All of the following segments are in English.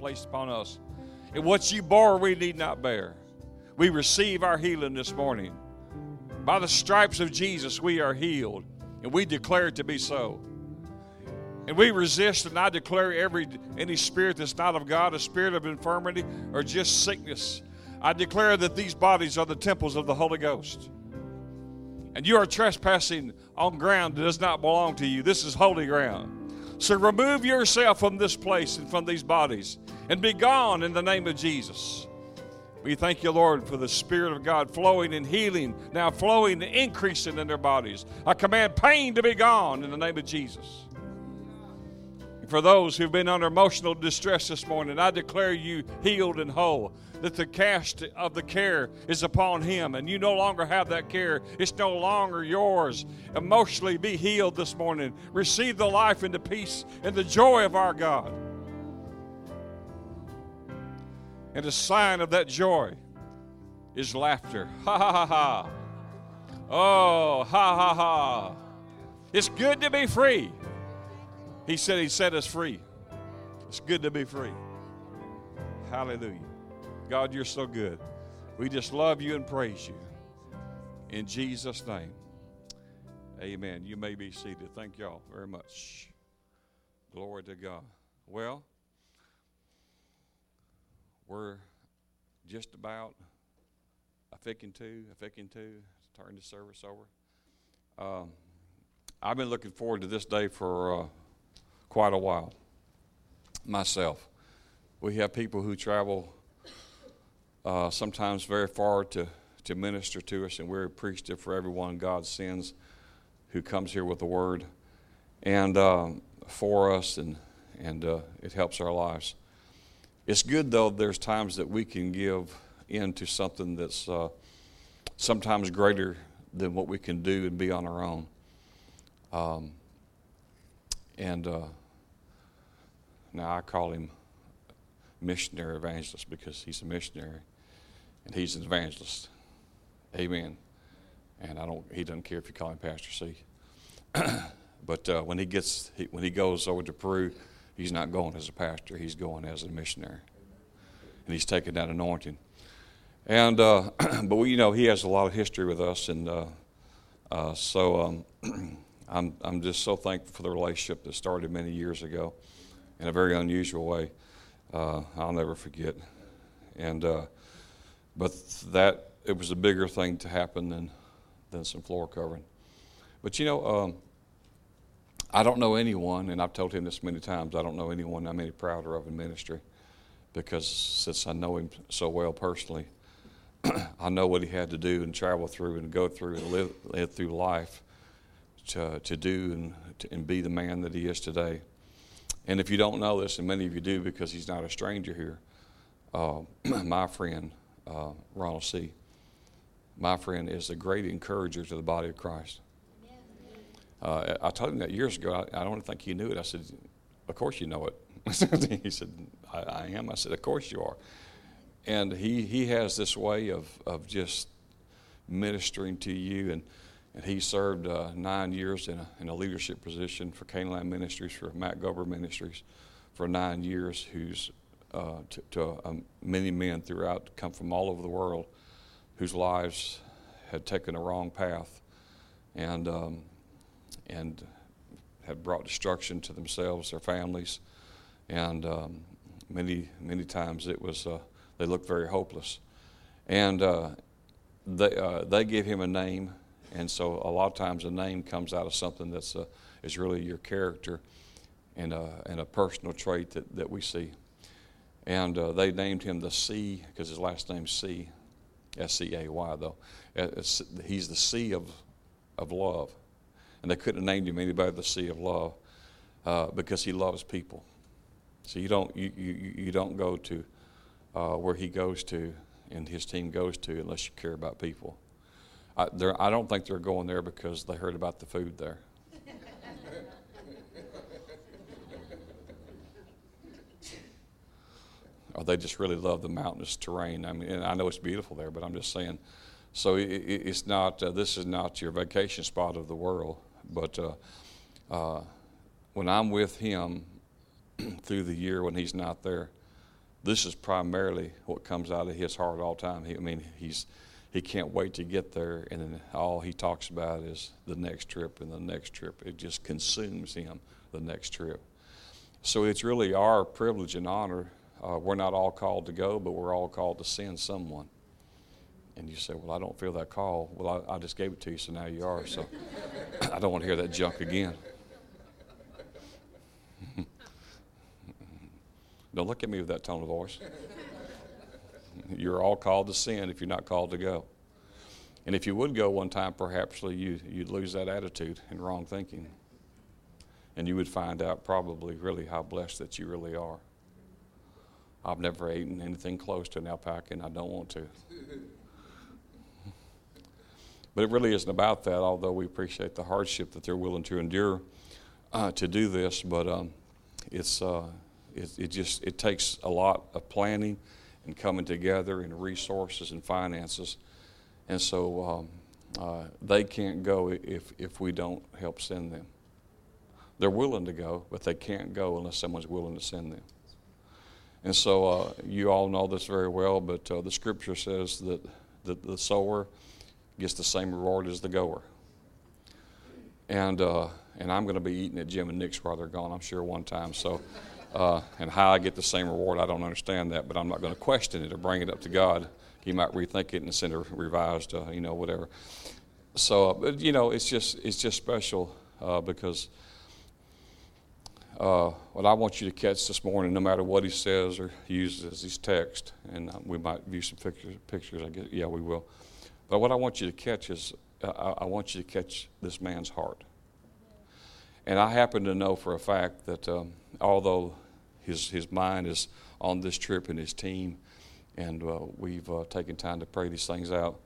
placed upon us. And what you bore, we need not bear. We receive our healing this morning. By the stripes of Jesus, we are healed, and we declare it to be so. And we resist, and I declare every any spirit that's not of God, a spirit of infirmity, or just sickness. I declare that these bodies are the temples of the Holy Ghost. And you are trespassing on ground that does not belong to you. This is holy ground. So remove yourself from this place and from these bodies and be gone in the name of Jesus. We thank you, Lord, for the Spirit of God flowing and healing, now flowing and increasing in their bodies. I command pain to be gone in the name of Jesus. For those who've been under emotional distress this morning, I declare you healed and whole. That the cast of the care is upon him, and you no longer have that care. It's no longer yours. Emotionally be healed this morning. Receive the life and the peace and the joy of our God. And a sign of that joy is laughter. Ha ha ha ha. Oh, ha ha ha. It's good to be free. He said He set us free. It's good to be free. Hallelujah. God, you're so good. We just love you and praise you. In Jesus' name. Amen. You may be seated. Thank y'all very much. Glory to God. Well, we're just about a ficking two, a ficking two, turn the service over. Um, I've been looking forward to this day for uh, quite a while myself. We have people who travel uh, sometimes very far to, to minister to us, and we're appreciative for everyone God sends who comes here with the word and um, for us, and, and uh, it helps our lives. It's good, though, there's times that we can give in to something that's uh, sometimes greater than what we can do and be on our own. Um, and uh, now I call him missionary evangelist because he's a missionary and he's an evangelist. Amen. And I don't. He doesn't care if you call him Pastor C. but uh, when he gets, he, when he goes over to Peru, he's not going as a pastor. He's going as a missionary, and he's taking that anointing. And uh, but we, you know, he has a lot of history with us, and uh, uh so um, I'm I'm just so thankful for the relationship that started many years ago, in a very unusual way. Uh, I'll never forget. And uh, but that it was a bigger thing to happen than than some floor covering. But you know, um, I don't know anyone, and I've told him this many times. I don't know anyone I'm any prouder of in ministry, because since I know him so well personally, I know what he had to do and travel through and go through and live, live through life to to do and to, and be the man that he is today. And if you don't know this, and many of you do because he's not a stranger here, uh, my friend uh, Ronald C. My friend is a great encourager to the body of Christ. Uh, I told him that years ago. I, I, don't think he knew it. I said, "Of course you know it." he said, I, "I am." I said, "Of course you are." And he he has this way of of just ministering to you, and and he served uh, nine years in a, in a leadership position for Canaan Ministries, for Matt Gover Ministries, for nine years, who's uh, to, to um, many men throughout, come from all over the world, whose lives had taken a wrong path and, um, and had brought destruction to themselves, their families, and um, many, many times it was, uh, they looked very hopeless. And uh, they, uh, they gave him a name, and so a lot of times a name comes out of something that's uh, is really your character and, uh, and a personal trait that, that we see. And uh, they named him the C because his last name's C, S C A Y though. Uh, it's, he's the C of, of love. And they couldn't have named him anybody the C of love uh, because he loves people. So you don't, you, you, you don't go to uh, where he goes to and his team goes to unless you care about people. I, I don't think they're going there because they heard about the food there. or they just really love the mountainous terrain. I mean, I know it's beautiful there, but I'm just saying. So it, it's not. Uh, this is not your vacation spot of the world. But uh, uh, when I'm with him through the year when he's not there, this is primarily what comes out of his heart all the time. He, I mean, he's he can't wait to get there, and then all he talks about is the next trip and the next trip. It just consumes him the next trip. So it's really our privilege and honor. Uh, we're not all called to go, but we're all called to send someone. And you say, Well, I don't feel that call. Well, I, I just gave it to you, so now you are. So I don't want to hear that junk again. don't look at me with that tone of voice. You're all called to sin if you're not called to go. And if you would go one time, perhaps you, you'd lose that attitude and wrong thinking. And you would find out probably really how blessed that you really are. I've never eaten anything close to an alpaca, and I don't want to. But it really isn't about that, although we appreciate the hardship that they're willing to endure uh, to do this. But um, it's, uh, it, it just it takes a lot of planning and coming together and resources and finances. And so um, uh, they can't go if, if we don't help send them. They're willing to go, but they can't go unless someone's willing to send them. And so uh, you all know this very well, but uh, the scripture says that, that the sower gets the same reward as the goer. And, uh, and I'm going to be eating at Jim and Nick's while they're gone, I'm sure, one time. So uh, and how I get the same reward, I don't understand that, but I'm not going to question it or bring it up to God. He might rethink it and send a revised, uh, you know, whatever. So, uh, but you know, it's just it's just special uh, because uh, what I want you to catch this morning, no matter what he says or uses his text, and uh, we might view some pictures. Pictures, I guess. Yeah, we will. But what I want you to catch is, I, I want you to catch this man's heart. And I happen to know for a fact that um, although his, his mind is on this trip and his team, and uh, we've uh, taken time to pray these things out,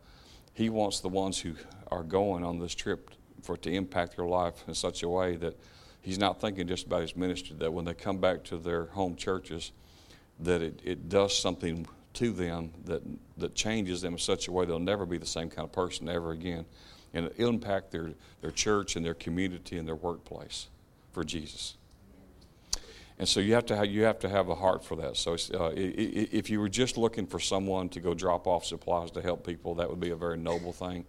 he wants the ones who are going on this trip for it to impact their life in such a way that he's not thinking just about his ministry, that when they come back to their home churches, that it, it does something to them that, that changes them in such a way they'll never be the same kind of person ever again. And it'll impact their, their church and their community and their workplace for Jesus. And so you have to have, you have to have a heart for that. So uh, if you were just looking for someone to go drop off supplies to help people, that would be a very noble thing,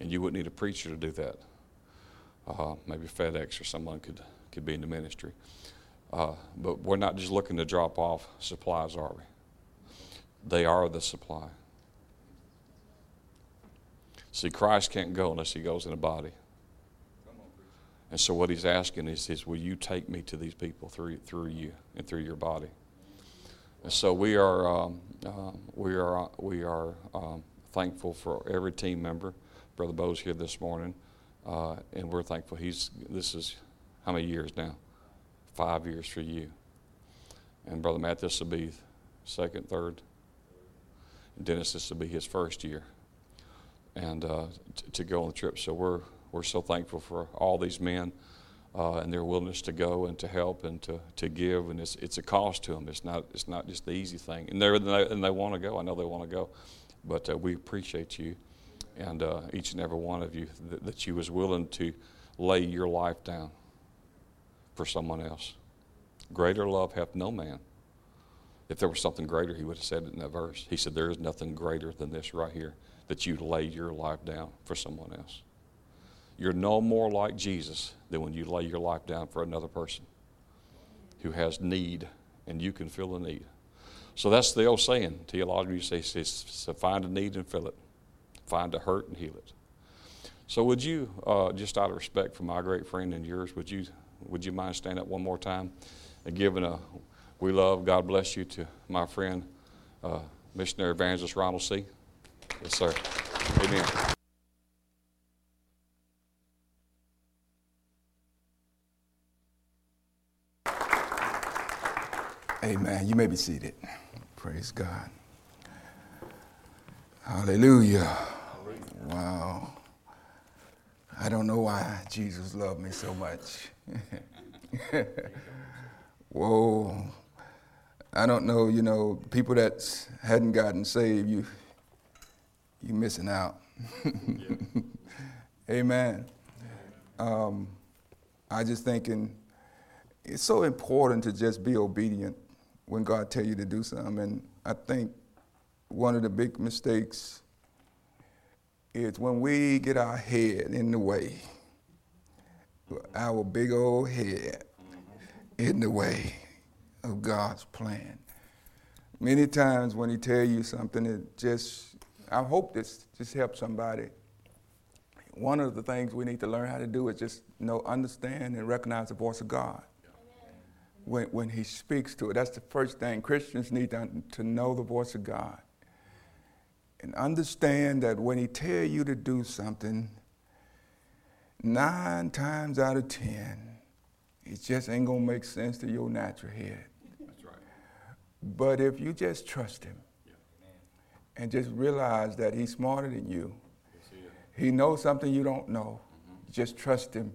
and you wouldn't need a preacher to do that. Uh, maybe FedEx or someone could could be in the ministry. Uh, but we're not just looking to drop off supplies, are we? They are the supply. See, Christ can't go unless he goes in a body. And so what he's asking is, is will you take me to these people through, through you and through your body? And so we are, um, uh, we are, we are um, thankful for every team member. Brother Bo's here this morning, uh, and we're thankful. He's this is how many years now? Five years for you. And Brother Matt, this will be second, third. Dennis, this will be his first year and uh, t- to go on the trip. So we're we're so thankful for all these men uh, and their willingness to go and to help and to, to give. And it's it's a cost to them. It's not it's not just the easy thing. And they and they want to go. I know they want to go, but uh, we appreciate you and uh, each and every one of you that, that you was willing to lay your life down for someone else. Greater love hath no man. If there was something greater, he would have said it in that verse. He said, There is nothing greater than this right here that you lay your life down for someone else. You're no more like Jesus than when you lay your life down for another person who has need and you can fill the need. So that's the old saying. Theologically, say, says, find a need and fill it, find a hurt and heal it. So would you, uh, just out of respect for my great friend and yours, would you, would you mind standing up one more time and giving a we love, God bless you to my friend, uh, missionary evangelist Ronald C. Yes, sir. Amen. Amen. You may be seated. Praise God. Hallelujah. Wow. I don't know why Jesus loved me so much. Whoa. I don't know, you know, people that hadn't gotten saved, you you're missing out. Amen. Um, I just thinking it's so important to just be obedient when God tell you to do something. And I think one of the big mistakes is when we get our head in the way, our big old head in the way of God's plan. Many times when He tell you something, it just, I hope this just helps somebody. One of the things we need to learn how to do is just know, understand, and recognize the voice of God when, when He speaks to it. That's the first thing. Christians need to, to know the voice of God and understand that when He tell you to do something, nine times out of ten, it just ain't gonna make sense to your natural head. That's right. But if you just trust Him Yeah. and just realize that He's smarter than you, Yes, he. He knows something you don't know, mm-hmm. just trust Him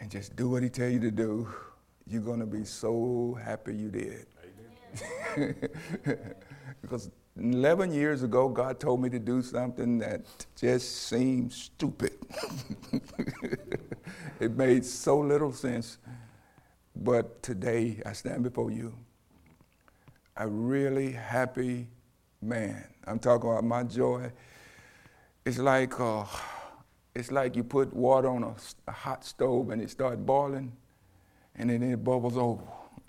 and just do what He tell you to do, you're gonna be so happy you did. Because 11 years ago, God told me to do something that just seemed stupid. it made so little sense. But today, I stand before you, a really happy man. I'm talking about my joy. It's like, uh, it's like you put water on a, a hot stove and it starts boiling, and then it bubbles over.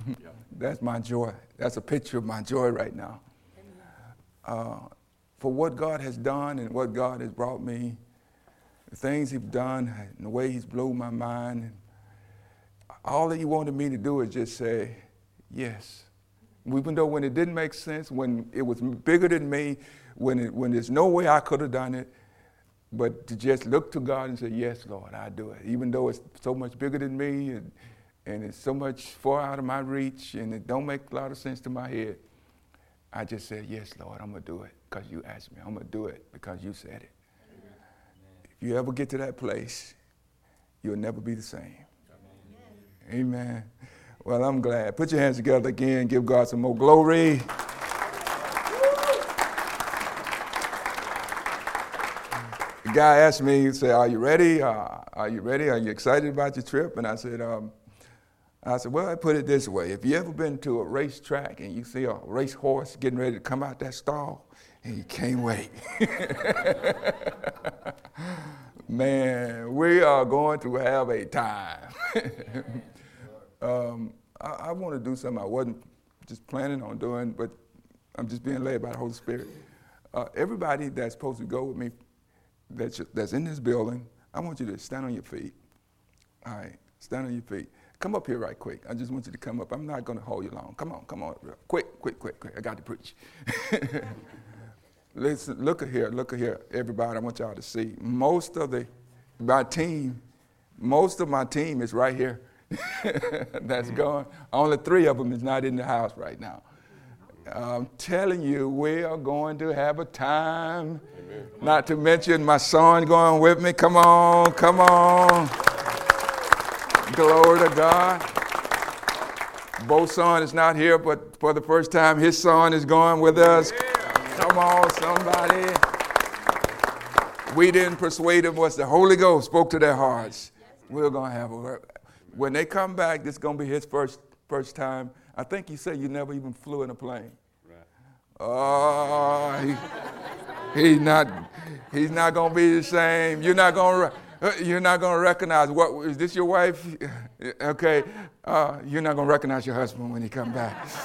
That's my joy. That's a picture of my joy right now. Uh, for what God has done and what God has brought me, the things He's done, and the way He's blown my mind. And all that He wanted me to do is just say, yes. Even though when it didn't make sense, when it was bigger than me, when, it, when there's no way I could have done it, but to just look to God and say, yes, Lord, I do it. Even though it's so much bigger than me and, and it's so much far out of my reach and it don't make a lot of sense to my head, I just said, yes, Lord, I'm going to do it because you asked me. I'm going to do it because you said it. If you ever get to that place, you'll never be the same. Amen. Well, I'm glad. Put your hands together again. Give God some more glory. The guy asked me, he said, Are you ready? Uh, are you ready? Are you excited about your trip? And I said, um, I said, Well, I put it this way. If you ever been to a racetrack and you see a race horse getting ready to come out that stall and you can't wait. Man, we are going to have a time. um, I, I want to do something I wasn't just planning on doing, but I'm just being led by the Holy Spirit. Uh, everybody that's supposed to go with me that's, that's in this building, I want you to stand on your feet. All right, stand on your feet. Come up here right quick. I just want you to come up. I'm not going to hold you long. Come on, come on. Quick, quick, quick, quick. I got to preach. Listen, look at here, look at here, everybody. I want y'all to see. Most of the, my team, most of my team is right here. That's mm-hmm. gone. Only three of them is not in the house right now. I'm telling you, we are going to have a time. Not to mention my son going with me. Come on, come on. Glory to God. Both son is not here, but for the first time, his son is going with us. Come on, somebody. We didn't persuade them. Was the Holy Ghost spoke to their hearts. We're gonna have a. When they come back, this is gonna be his first first time. I think you said you never even flew in a plane. Right. Oh, he, he's not. He's not gonna be the same. You're not gonna. re- uh, You're not gonna recognize what is this your wife? Okay, uh, you're not gonna recognize your husband when he come back.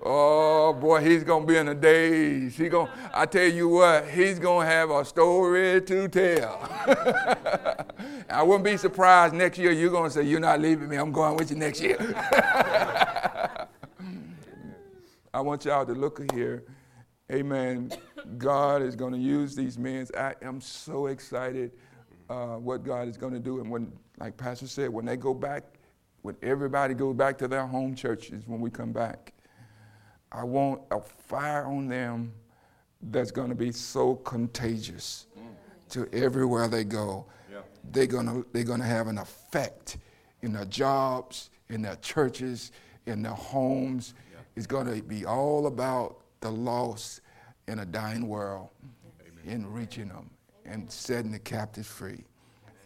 Oh boy, he's gonna be in a daze. He going I tell you what, he's gonna have a story to tell. I wouldn't be surprised next year you're gonna say, You're not leaving me, I'm going with you next year. I want y'all to look here. Amen. God is going to use these men. I am so excited uh, what God is going to do. And when, like Pastor said, when they go back, when everybody goes back to their home churches when we come back, I want a fire on them that's going to be so contagious to everywhere they go. Yeah. They're going to they're going to have an effect in their jobs, in their churches, in their homes. It's going to be all about the lost in a dying world in reaching them and setting the captives free.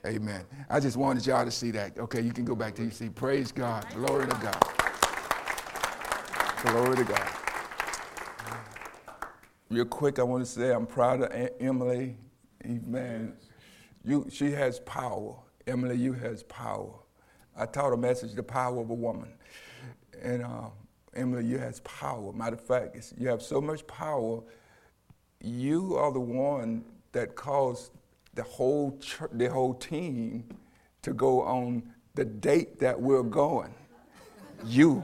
Amen. I just wanted y'all to see that. Okay, you can go back to your seat. Praise God. Glory to God. Glory to God. Real quick, I want to say I'm proud of Emily. Amen. You, she has power. Emily, you has power. I taught a message, the power of a woman. And uh, Emily, you has power. Matter of fact, you have so much power. You are the one that caused the whole the whole team to go on the date that we're going. You.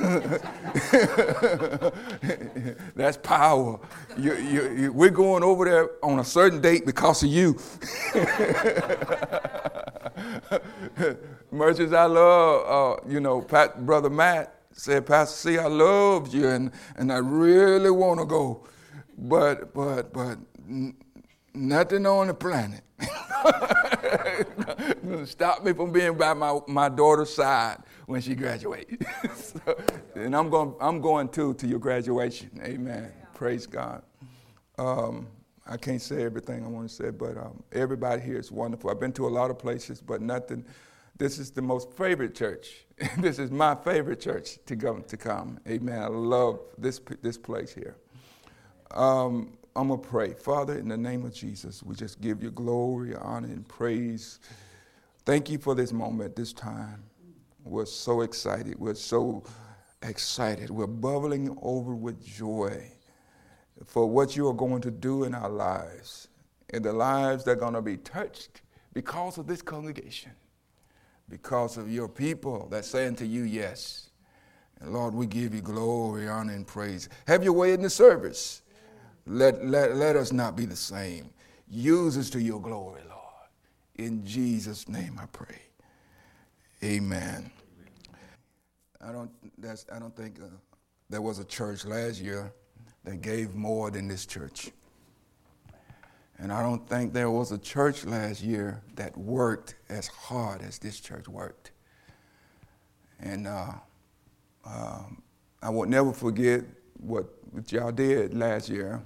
That's power. You, you, you, we're going over there on a certain date because of you. Much as I love, uh, you know, Pat, Brother Matt said, Pastor C, I love you and, and I really want to go. But, but, but, nothing on the planet. Stop me from being by my, my daughter's side when she graduates. so, and I'm going, I'm going too to your graduation. Amen. Yeah. Praise God. Um, I can't say everything I want to say, but um, everybody here is wonderful. I've been to a lot of places, but nothing. This is the most favorite church. this is my favorite church to come. To come. Amen. I love this this place here. Um, I'm going to pray. Father, in the name of Jesus, we just give you glory, honor, and praise. Thank you for this moment, this time. We're so excited. We're so excited. We're bubbling over with joy for what you are going to do in our lives, in the lives that are going to be touched because of this congregation, because of your people that say unto you, yes. And Lord, we give you glory, honor, and praise. Have your way in the service. Let, let, let us not be the same. Use us to your glory, Lord. In Jesus' name I pray. Amen. I don't, that's, I don't think uh, there was a church last year that gave more than this church. And I don't think there was a church last year that worked as hard as this church worked. And uh, um, I will never forget what what y'all did last year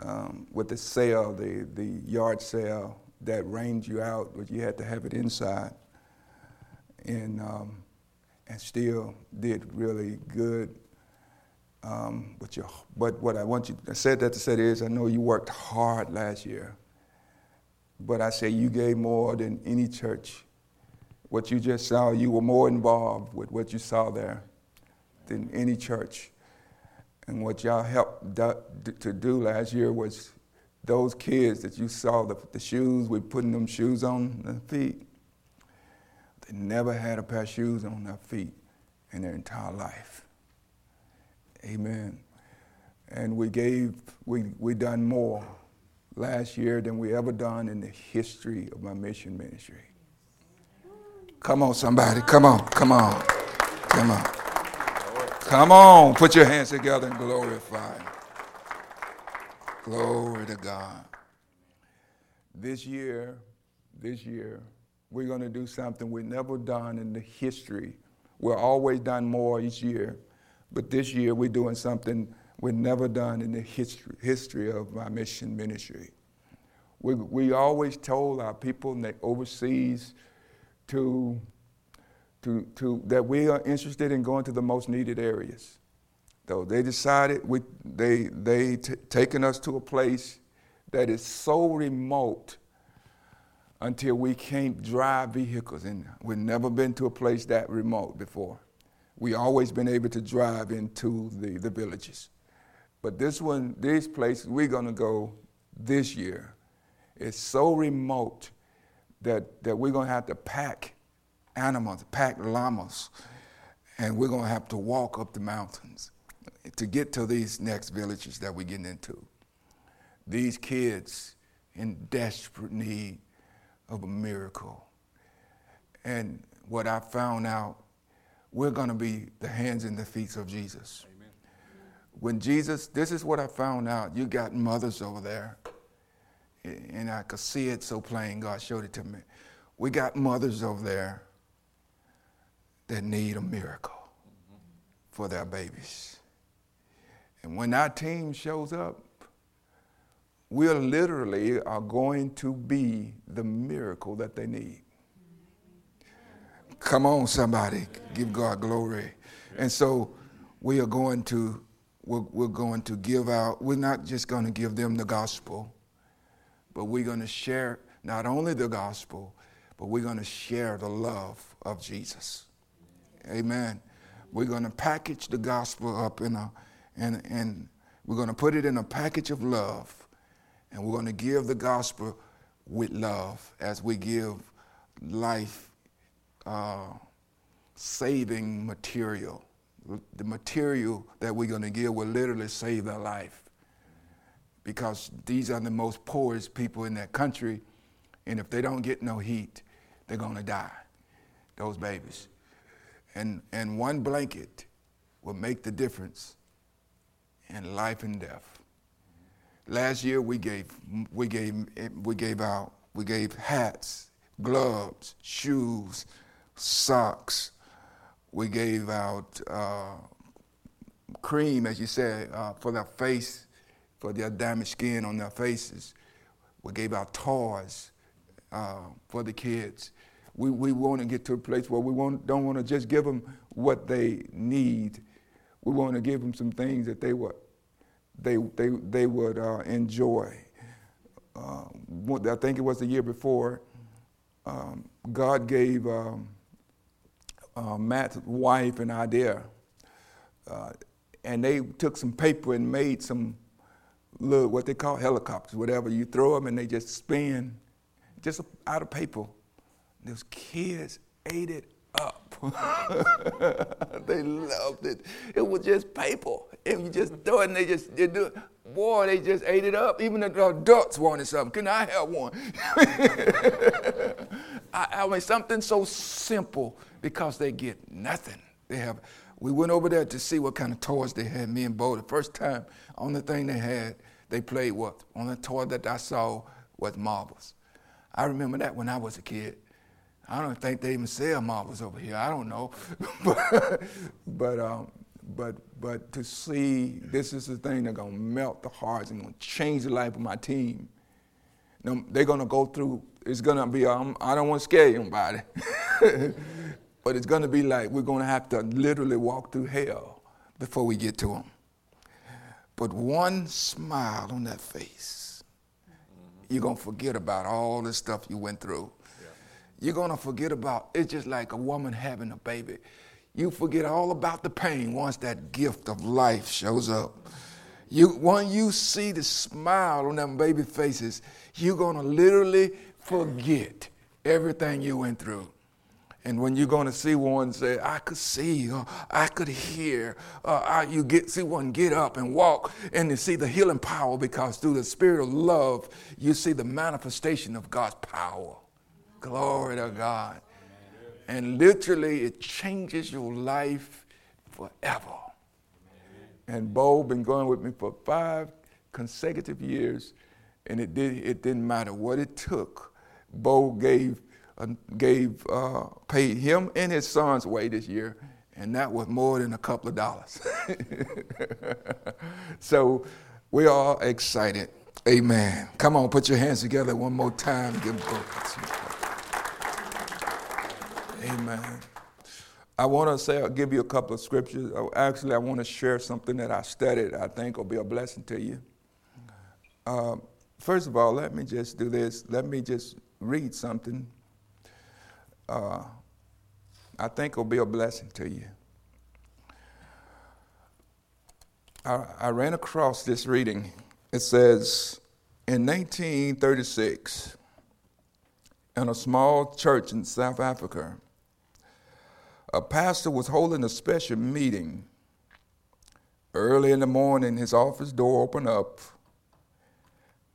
um, with the sale, the, the yard sale that rained you out, but you had to have it inside. And, um, and still did really good. Um, but, you, but what I want you, I said that to say is, I know you worked hard last year, but I say you gave more than any church. What you just saw, you were more involved with what you saw there than any church. And what y'all helped to do last year was those kids that you saw, the, the shoes, we putting them shoes on their feet. They never had a pair of shoes on their feet in their entire life. Amen. And we gave, we, we done more last year than we ever done in the history of my mission ministry. Come on, somebody. Come on, come on, come on. Come on, put your hands together and glorify. Glory to God. This year, this year, we're going to do something we've never done in the history. We're always done more each year, but this year we're doing something we've never done in the history, history of my mission ministry. We, we always told our people overseas to to, to, that we are interested in going to the most needed areas. So they decided we, they they t- taken us to a place that is so remote until we can't drive vehicles, and we've never been to a place that remote before. We always been able to drive into the, the villages, but this one, this place we're gonna go this year, is so remote that that we're gonna have to pack animals, packed llamas, and we're going to have to walk up the mountains to get to these next villages that we're getting into. These kids in desperate need of a miracle. And what I found out, we're going to be the hands and the feet of Jesus. Amen. When Jesus, this is what I found out. You got mothers over there, and I could see it so plain. God showed it to me. We got mothers over there that need a miracle for their babies. And when our team shows up, we literally are going to be the miracle that they need. Come on, somebody, give God glory. And so we are going to we're, we're going to give out. We're not just going to give them the gospel, but we're going to share not only the gospel, but we're going to share the love of Jesus. Amen. We're going to package the gospel up in a, and, and we're going to put it in a package of love, and we're going to give the gospel with love as we give life uh, saving material. The material that we're going to give will literally save their life because these are the most poorest people in that country, and if they don't get no heat, they're going to die, those babies and, and one blanket will make the difference in life and death. Last year we gave we gave we gave out we gave hats, gloves, shoes, socks. We gave out uh, cream, as you said, uh, for their face, for their damaged skin on their faces. We gave out toys uh, for the kids we, we want to get to a place where we want, don't want to just give them what they need. We want to give them some things that they would, they, they, they would uh, enjoy. Uh, I think it was the year before, um, God gave um, uh, Matt's wife an idea. Uh, and they took some paper and made some little, what they call helicopters, whatever. You throw them and they just spin just out of paper. Those kids ate it up. they loved it. It was just paper. And you just throw it and they just they do it. Boy, they just ate it up. Even the adults wanted something. Can I have one? I, I mean, something so simple because they get nothing. They have. We went over there to see what kind of toys they had. Me and Bo, the first time, only thing they had, they played with. Only toy that I saw was marbles. I remember that when I was a kid. I don't think they even sell marbles over here. I don't know, but but um, but but to see this is the thing that's gonna melt the hearts and gonna change the life of my team. Now, they're gonna go through. It's gonna be. Um, I don't want to scare anybody, but it's gonna be like we're gonna have to literally walk through hell before we get to them. But one smile on that face, you're gonna forget about all the stuff you went through you're going to forget about it's just like a woman having a baby. You forget all about the pain once that gift of life shows up. You, when you see the smile on them baby faces, you're going to literally forget everything you went through. And when you're going to see one say, I could see, or I could hear, uh, I, you get see one get up and walk and you see the healing power because through the spirit of love, you see the manifestation of God's power. Glory to God. And literally, it changes your life forever. And Bo been going with me for five consecutive years, and it did. It didn't matter what it took. Bo gave uh, gave uh, paid him and his son's way this year, and that was more than a couple of dollars. so we are excited. Amen. Come on, put your hands together one more time. Give Bo. Amen. I want to say, I'll give you a couple of scriptures. Oh, actually, I want to share something that I studied I think will be a blessing to you. Uh, first of all, let me just do this. Let me just read something. Uh, I think will be a blessing to you. I, I ran across this reading. It says, in 1936, in a small church in South Africa, a pastor was holding a special meeting. Early in the morning, his office door opened up,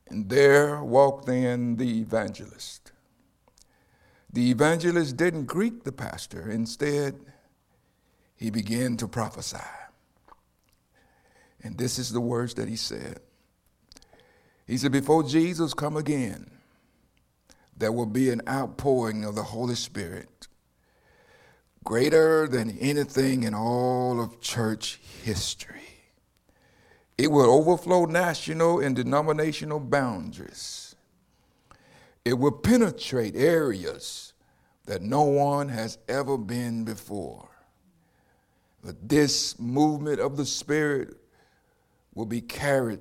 and there walked in the evangelist. The evangelist didn't greet the pastor, instead, he began to prophesy. And this is the words that he said. He said, Before Jesus come again, there will be an outpouring of the Holy Spirit greater than anything in all of church history. It will overflow national and denominational boundaries. It will penetrate areas that no one has ever been before. But this movement of the Spirit will be carried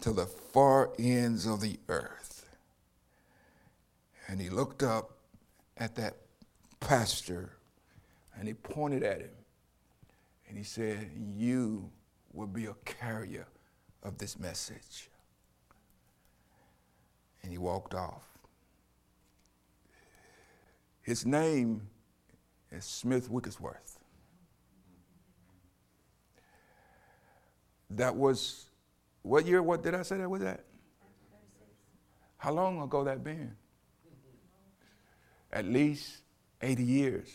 to the far ends of the earth. And he looked up at that pastor and he pointed at him and he said, You will be a carrier of this message. And he walked off. His name is Smith Wigglesworth. That was, what year, what did I say that was that? How long ago that been? At least 80 years.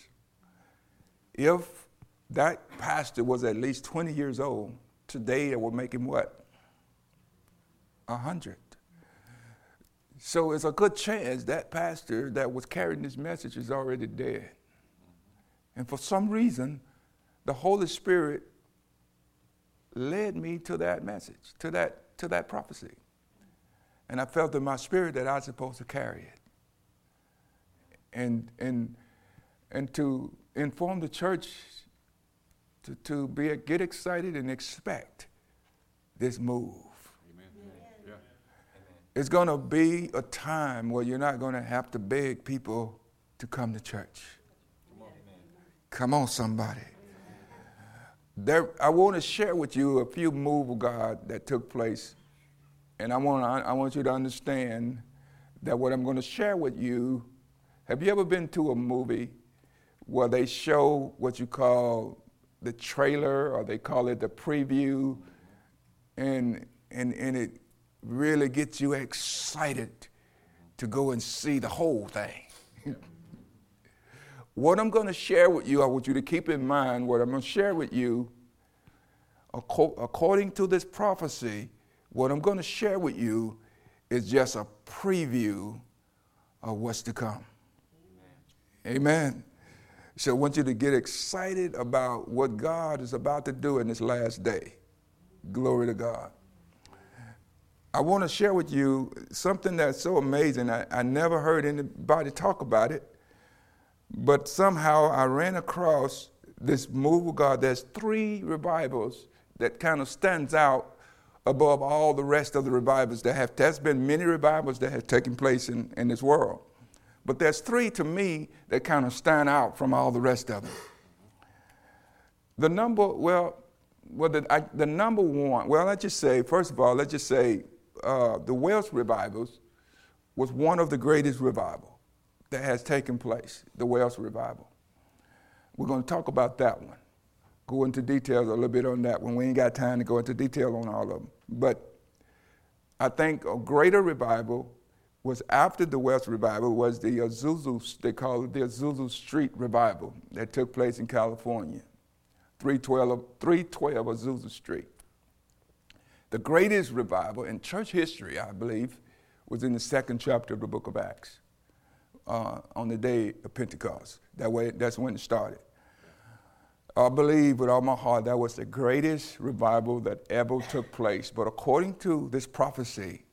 If that pastor was at least 20 years old, today it would make him what? 100. So it's a good chance that pastor that was carrying this message is already dead. And for some reason, the Holy Spirit led me to that message, to that, to that prophecy. And I felt in my spirit that I was supposed to carry it. And, and, and to inform the church to, to be, get excited and expect this move. Amen. Yeah. It's going to be a time where you're not going to have to beg people to come to church. Come on, come on somebody. There, I want to share with you a few move of God that took place. And I want, I want you to understand that what I'm going to share with you. Have you ever been to a movie where they show what you call the trailer or they call it the preview? And, and, and it really gets you excited to go and see the whole thing. What I'm going to share with you, I want you to keep in mind what I'm going to share with you. According to this prophecy, what I'm going to share with you is just a preview of what's to come. Amen. Amen. So I want you to get excited about what God is about to do in this last day. Glory to God. I want to share with you something that's so amazing. I, I never heard anybody talk about it. But somehow I ran across this move of God. There's three revivals that kind of stands out above all the rest of the revivals that have. There's been many revivals that have taken place in, in this world. But there's three to me that kind of stand out from all the rest of them. The number, well, well the, I, the number one, well, let's just say, first of all, let's just say uh, the Welsh revivals was one of the greatest revival that has taken place, the Welsh revival. We're going to talk about that one. Go into details a little bit on that one. We ain't got time to go into detail on all of them. But I think a greater revival was after the West revival was the Azusa, they call it the Azusa Street revival that took place in California. 312, 312 Azusa Street. The greatest revival in church history, I believe, was in the second chapter of the book of Acts uh, on the day of Pentecost. That way, that's when it started. I believe with all my heart that was the greatest revival that ever took place. But according to this prophecy,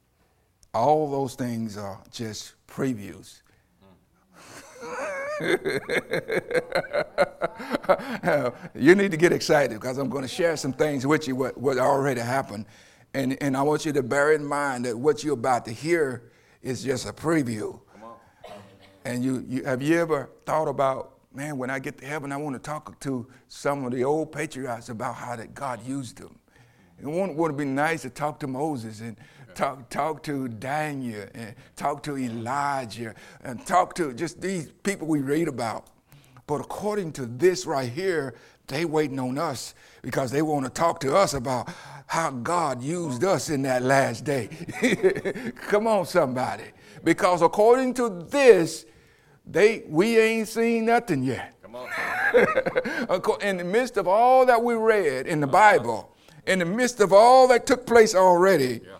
all those things are just previews. you need to get excited because I'm going to share some things with you what, what already happened. And, and I want you to bear in mind that what you're about to hear is just a preview. And you, you have you ever thought about, man, when I get to heaven, I want to talk to some of the old patriarchs about how that God used them. It wouldn't, would be nice to talk to Moses and talk, talk to Daniel and talk to Elijah and talk to just these people we read about. But according to this right here, they waiting on us because they want to talk to us about how God used us in that last day. Come on, somebody. Because according to this, they, we ain't seen nothing yet. Come on. in the midst of all that we read in the Bible, in the midst of all that took place already, yeah.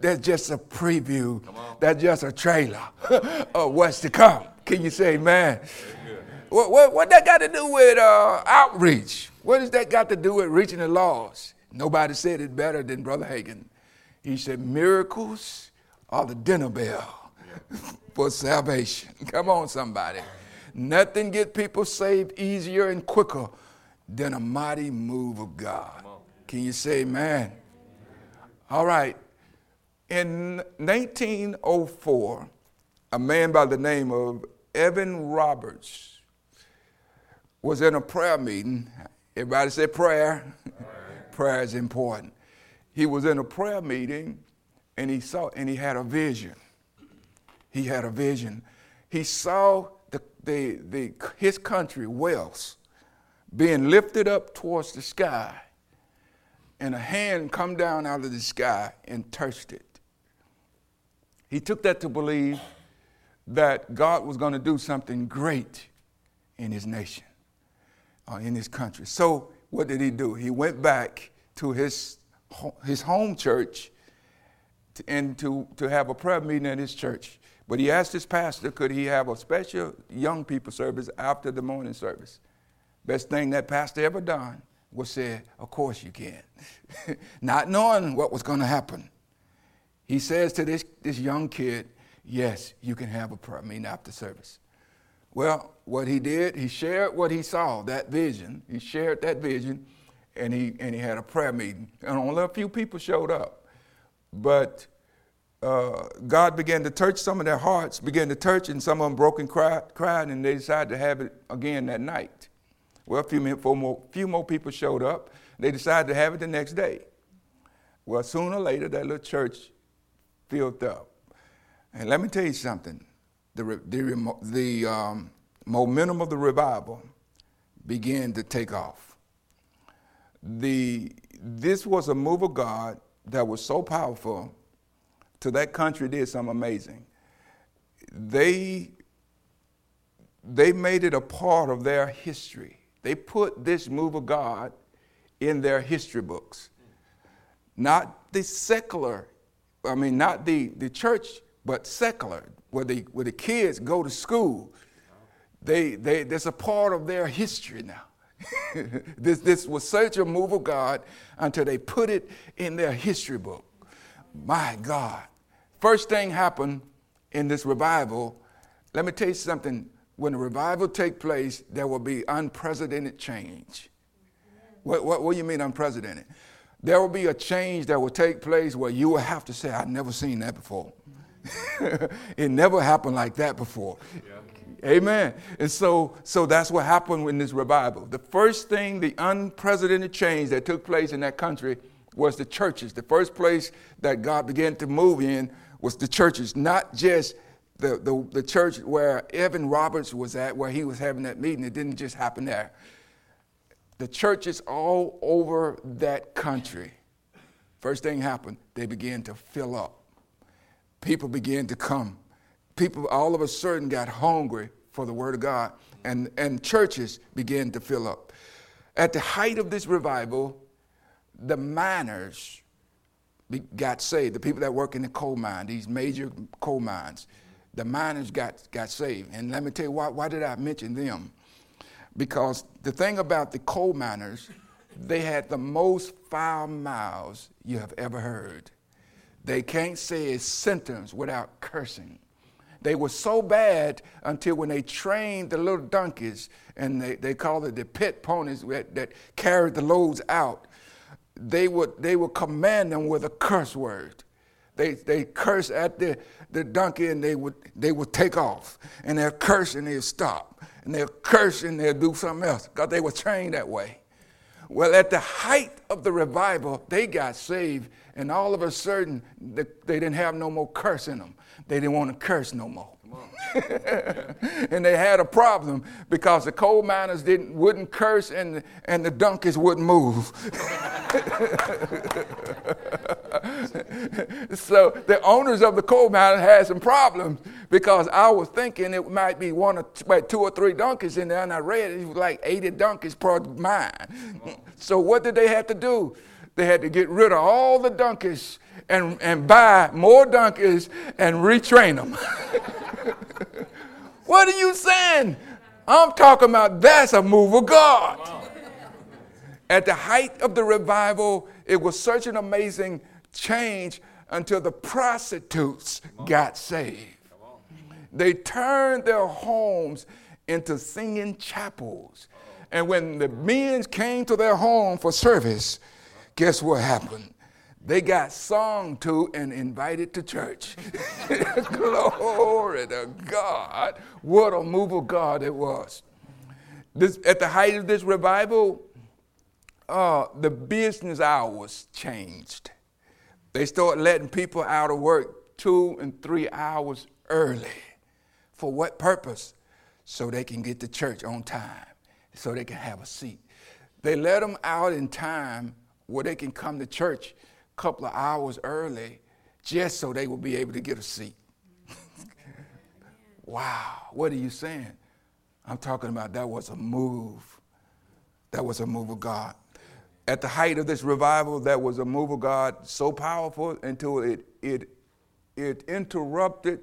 That's just a preview. That's just a trailer of what's to come. Can you say, man? What, what, what that got to do with uh, outreach? What does that got to do with reaching the lost? Nobody said it better than Brother Hagin. He said, miracles are the dinner bell. For salvation. Come on, somebody. Nothing get people saved easier and quicker than a mighty move of God. Can you say amen? All right. In 1904, a man by the name of Evan Roberts was in a prayer meeting. Everybody say prayer. prayer is important. He was in a prayer meeting and he saw and he had a vision. He had a vision. He saw the, the, the, his country, Wales, being lifted up towards the sky, and a hand come down out of the sky and touched it. He took that to believe that God was going to do something great in his nation, uh, in his country. So, what did he do? He went back to his, his home church to, and to, to have a prayer meeting at his church. But he asked his pastor, could he have a special young people service after the morning service? Best thing that pastor ever done was say, Of course you can. Not knowing what was going to happen. He says to this, this young kid, Yes, you can have a prayer meeting after service. Well, what he did, he shared what he saw, that vision. He shared that vision, and he, and he had a prayer meeting. And only a few people showed up. But uh, God began to touch some of their hearts, began to touch, and some of them broke and cried, cried, and they decided to have it again that night. Well, a few, more, few more people showed up. They decided to have it the next day. Well, sooner or later, that little church filled up. And let me tell you something the, the, the um, momentum of the revival began to take off. The, this was a move of God that was so powerful to that country did something amazing. They, they made it a part of their history. They put this move of God in their history books. Not the secular, I mean, not the, the church, but secular, where the, where the kids go to school. They, they, that's a part of their history now. this, this was such a move of God until they put it in their history book. My God. First thing happened in this revival, let me tell you something when the revival take place, there will be unprecedented change. What, what, what do you mean unprecedented? There will be a change that will take place where you will have to say, I've never seen that before. it never happened like that before. Yeah. Amen. And so, so that's what happened in this revival. The first thing, the unprecedented change that took place in that country was the churches. The first place that God began to move in was the churches, not just the, the, the church where Evan Roberts was at, where he was having that meeting. It didn't just happen there. The churches all over that country, first thing happened, they began to fill up. People began to come. People all of a sudden got hungry for the Word of God, and, and churches began to fill up. At the height of this revival, the miners got saved, the people that work in the coal mine, these major coal mines the miners got, got saved. And let me tell you why, why did I mention them? Because the thing about the coal miners, they had the most foul mouths you have ever heard. They can't say a sentence without cursing. They were so bad until when they trained the little donkeys, and they, they called it the pit ponies that, that carried the loads out, they would, they would command them with a curse word. They, they curse at the, the donkey and they would, they would take off. And they'll curse and they'll stop. And they'll curse and they'll do something else because they were trained that way. Well, at the height of the revival, they got saved, and all of a sudden, they, didn't have no more curse in them. They didn't want to curse no more. and they had a problem because the coal miners didn't, wouldn't curse and, and the donkeys wouldn't move. so the owners of the coal mine had some problems because I was thinking it might be one or two, two or three donkeys in there, and I read it, it was like 80 donkeys per mine. So what did they have to do? They had to get rid of all the donkeys and, and buy more donkeys and retrain them. what are you saying? I'm talking about that's a move of God. At the height of the revival, it was such an amazing change until the prostitutes got saved. They turned their homes into singing chapels. And when the men came to their home for service, guess what happened? They got sung to and invited to church. Glory to God. What a move of God it was. This, at the height of this revival, uh, the business hours changed. They started letting people out of work two and three hours early. For what purpose? So they can get to church on time, so they can have a seat. They let them out in time where they can come to church couple of hours early just so they would be able to get a seat. wow, what are you saying? I'm talking about that was a move. That was a move of God. At the height of this revival, that was a move of God so powerful until it, it, it interrupted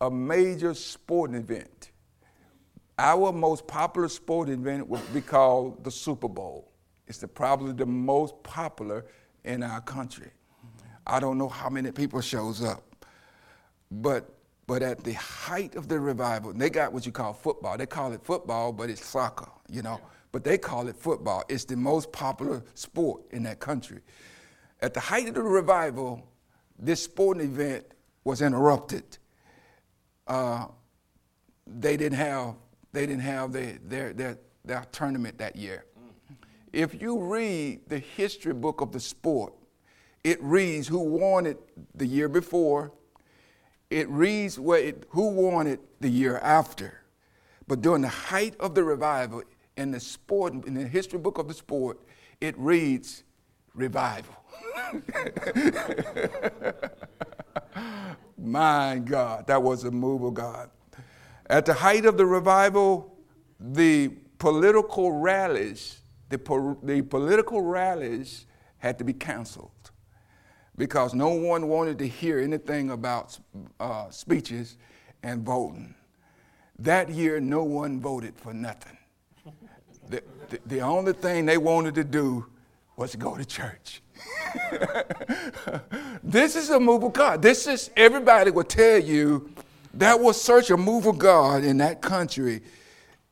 a major sporting event. Our most popular sporting event would be called the Super Bowl. It's the, probably the most popular in our country. I don't know how many people shows up, but but at the height of the revival, they got what you call football. They call it football, but it's soccer, you know. But they call it football. It's the most popular sport in that country. At the height of the revival, this sporting event was interrupted. Uh, they didn't have they didn't have their, their, their, their tournament that year. If you read the history book of the sport, it reads who won it the year before, it reads it, who won it the year after. But during the height of the revival, in the sport, in the history book of the sport, it reads revival. My God, that was a move of God. At the height of the revival, the political rallies, the, po- the political rallies had to be canceled because no one wanted to hear anything about uh, speeches and voting. That year, no one voted for nothing. the, the, the only thing they wanted to do was go to church. this is a move of God. This is, everybody will tell you that was such a move of God in that country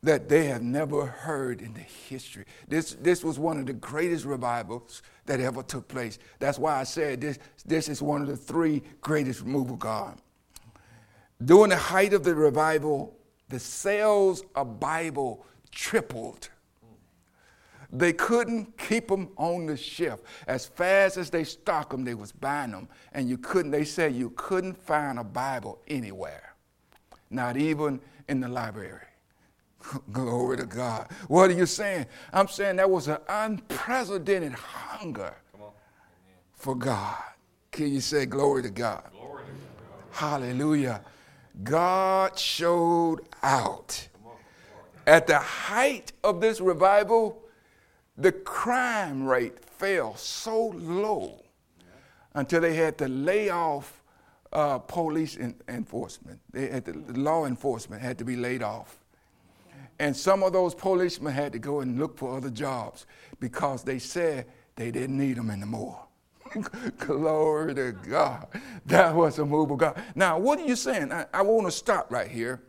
that they have never heard in the history. This, this was one of the greatest revivals that ever took place. That's why I said this, this is one of the three greatest move of God. During the height of the revival, the sales of Bible tripled. They couldn't keep them on the shelf. As fast as they stock them, they was buying them. And you couldn't, they said you couldn't find a Bible anywhere, not even in the library. Glory to God. What are you saying? I'm saying that was an unprecedented hunger for God. Can you say glory to God? Glory to God. Hallelujah. God showed out. At the height of this revival, the crime rate fell so low until they had to lay off uh, police in, enforcement. They had to, law enforcement had to be laid off. And some of those policemen had to go and look for other jobs because they said they didn't need them anymore. Glory to God. That was a move of God. Now, what are you saying? I, I want to stop right here.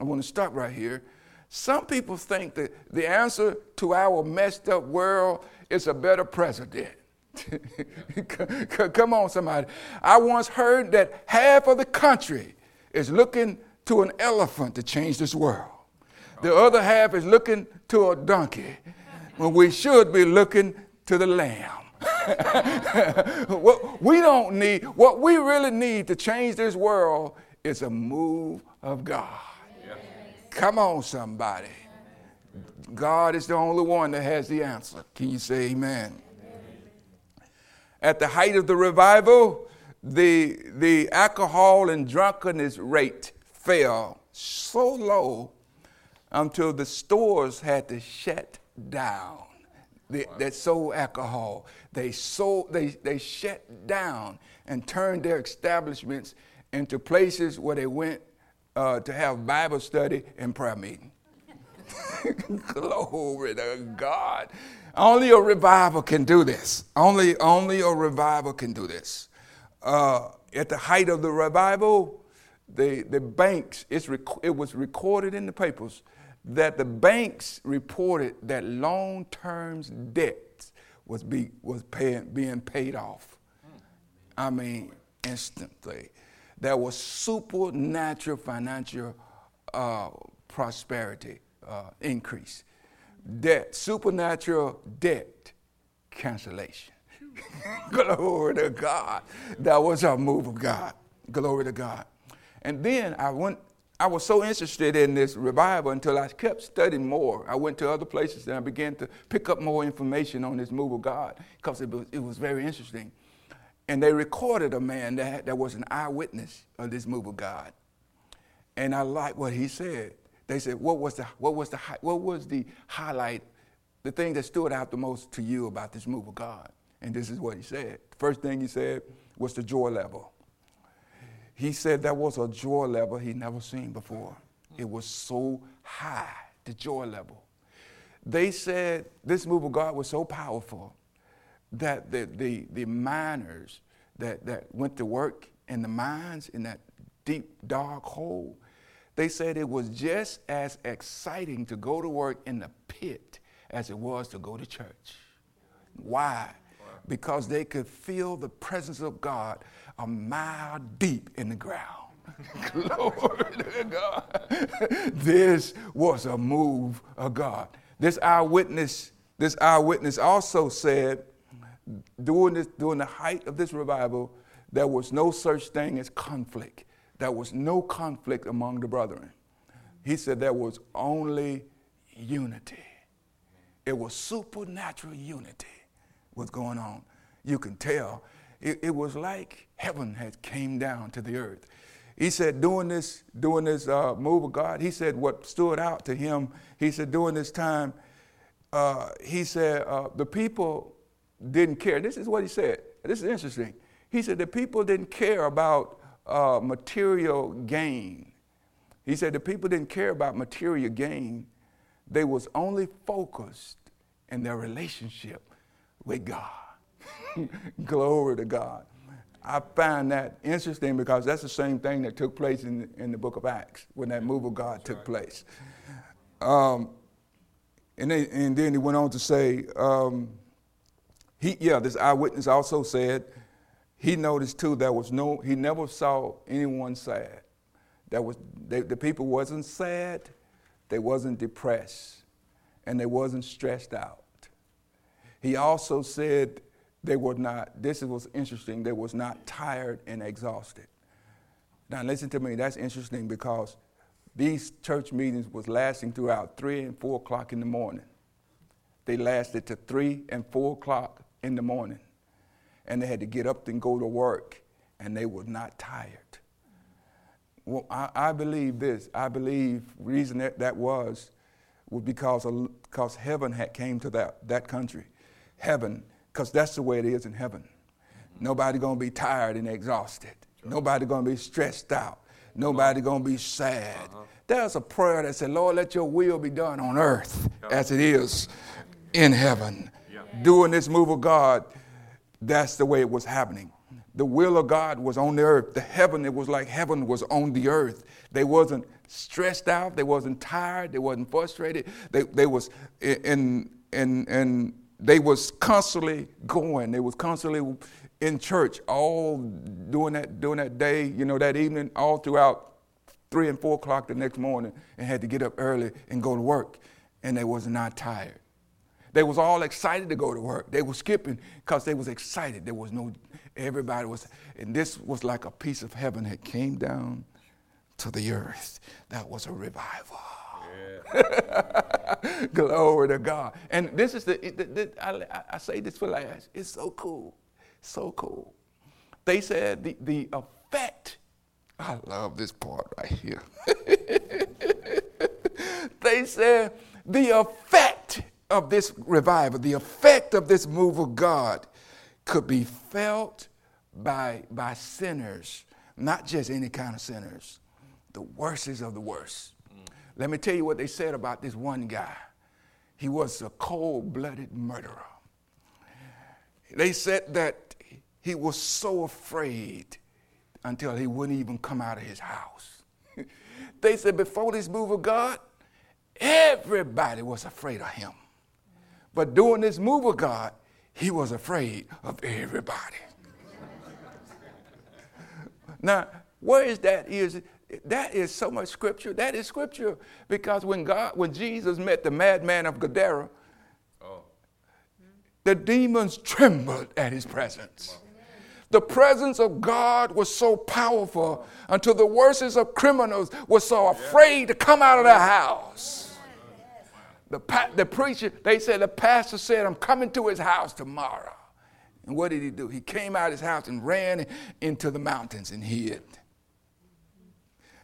I want to stop right here. Some people think that the answer to our messed up world is a better president. Come on, somebody. I once heard that half of the country is looking to an elephant to change this world. The other half is looking to a donkey when we should be looking to the lamb. what we don't need, what we really need to change this world is a move of God. Come on, somebody. God is the only one that has the answer. Can you say amen? amen? At the height of the revival, the, the alcohol and drunkenness rate fell so low until the stores had to shut down the, wow. that sold alcohol. They sold, they, they shut down and turned their establishments into places where they went uh, to have Bible study and prayer meeting. Glory to God. Only a revival can do this. Only, only a revival can do this. Uh, at the height of the revival, the, the banks, it's rec- it was recorded in the papers that the banks reported that long term debts was, be, was paying, being paid off. I mean, instantly. There was supernatural financial uh, prosperity uh, increase. Debt, supernatural debt cancellation. Glory to God. That was a move of God. Glory to God. And then I went, I was so interested in this revival until I kept studying more. I went to other places and I began to pick up more information on this move of God because it was, it was very interesting. And they recorded a man that, that was an eyewitness of this move of God. And I like what he said. They said, what was, the, what, was the, what was the highlight, the thing that stood out the most to you about this move of God? And this is what he said. The first thing he said was the joy level. He said that was a joy level he'd never seen before. Hmm. It was so high, the joy level. They said this move of God was so powerful that the, the, the miners that, that went to work in the mines in that deep, dark hole, they said it was just as exciting to go to work in the pit as it was to go to church. Why? Because they could feel the presence of God a mile deep in the ground. Glory to God. This was a move of God. This eyewitness, this eyewitness also said, during, this, during the height of this revival, there was no such thing as conflict. There was no conflict among the brethren. He said there was only unity. It was supernatural unity was going on. You can tell it, it was like heaven had came down to the earth. He said, doing this, doing this uh, move of God, he said what stood out to him, he said, during this time, uh, he said, uh, the people didn't care. This is what he said. This is interesting. He said, the people didn't care about uh, material gain. He said, the people didn't care about material gain. They was only focused in their relationship with God. Glory to God. I find that interesting because that's the same thing that took place in, in the book of Acts when that move of God took place. Um, and, they, and then he went on to say, um, he, yeah, this eyewitness also said he noticed too there was no, he never saw anyone sad. That was, they, the people wasn't sad, they wasn't depressed, and they wasn't stressed out. He also said they were not, this was interesting, they was not tired and exhausted. Now listen to me, that's interesting because these church meetings was lasting throughout three and four o'clock in the morning. They lasted to three and four o'clock in the morning. And they had to get up and go to work, and they were not tired. Well, I, I believe this. I believe reason that, that was was because, of, because heaven had came to that, that country. Heaven because that's the way it is in heaven. Nobody gonna be tired and exhausted. Sure. Nobody gonna be stressed out. Nobody gonna be sad. Uh-huh. There's a prayer that said, Lord, let your will be done on earth as it is in heaven. Doing this move of God, that's the way it was happening. The will of God was on the earth. The heaven, it was like heaven was on the earth. They wasn't stressed out. They wasn't tired. They wasn't frustrated. They, they was in, in, in they was constantly going. They was constantly in church all during that during that day, you know, that evening, all throughout three and four o'clock the next morning, and had to get up early and go to work, and they was not tired. They was all excited to go to work. They were skipping because they was excited. There was no, everybody was, and this was like a piece of heaven that came down to the earth. That was a revival. Glory to God. And this is the, the, the I, I, say this for last. It's so cool. So cool. They said the, the effect, I love this part right here. they said the effect of this revival, the effect of this move of God could be felt by, by sinners, not just any kind of sinners, the worstest of the worst. Let me tell you what they said about this one guy. He was a cold blooded murderer. They said that he was so afraid until he wouldn't even come out of his house. they said before this move of God, everybody was afraid of him. But during this move of God, he was afraid of everybody. now, where is that? Is that is so much scripture. That is scripture because when God, when Jesus met the madman of Gadara, oh. the demons trembled at his presence. The presence of God was so powerful until the worstest of criminals were so afraid to come out of their house. The, the preacher, they said, the pastor said, I'm coming to his house tomorrow. And what did he do? He came out of his house and ran into the mountains and hid.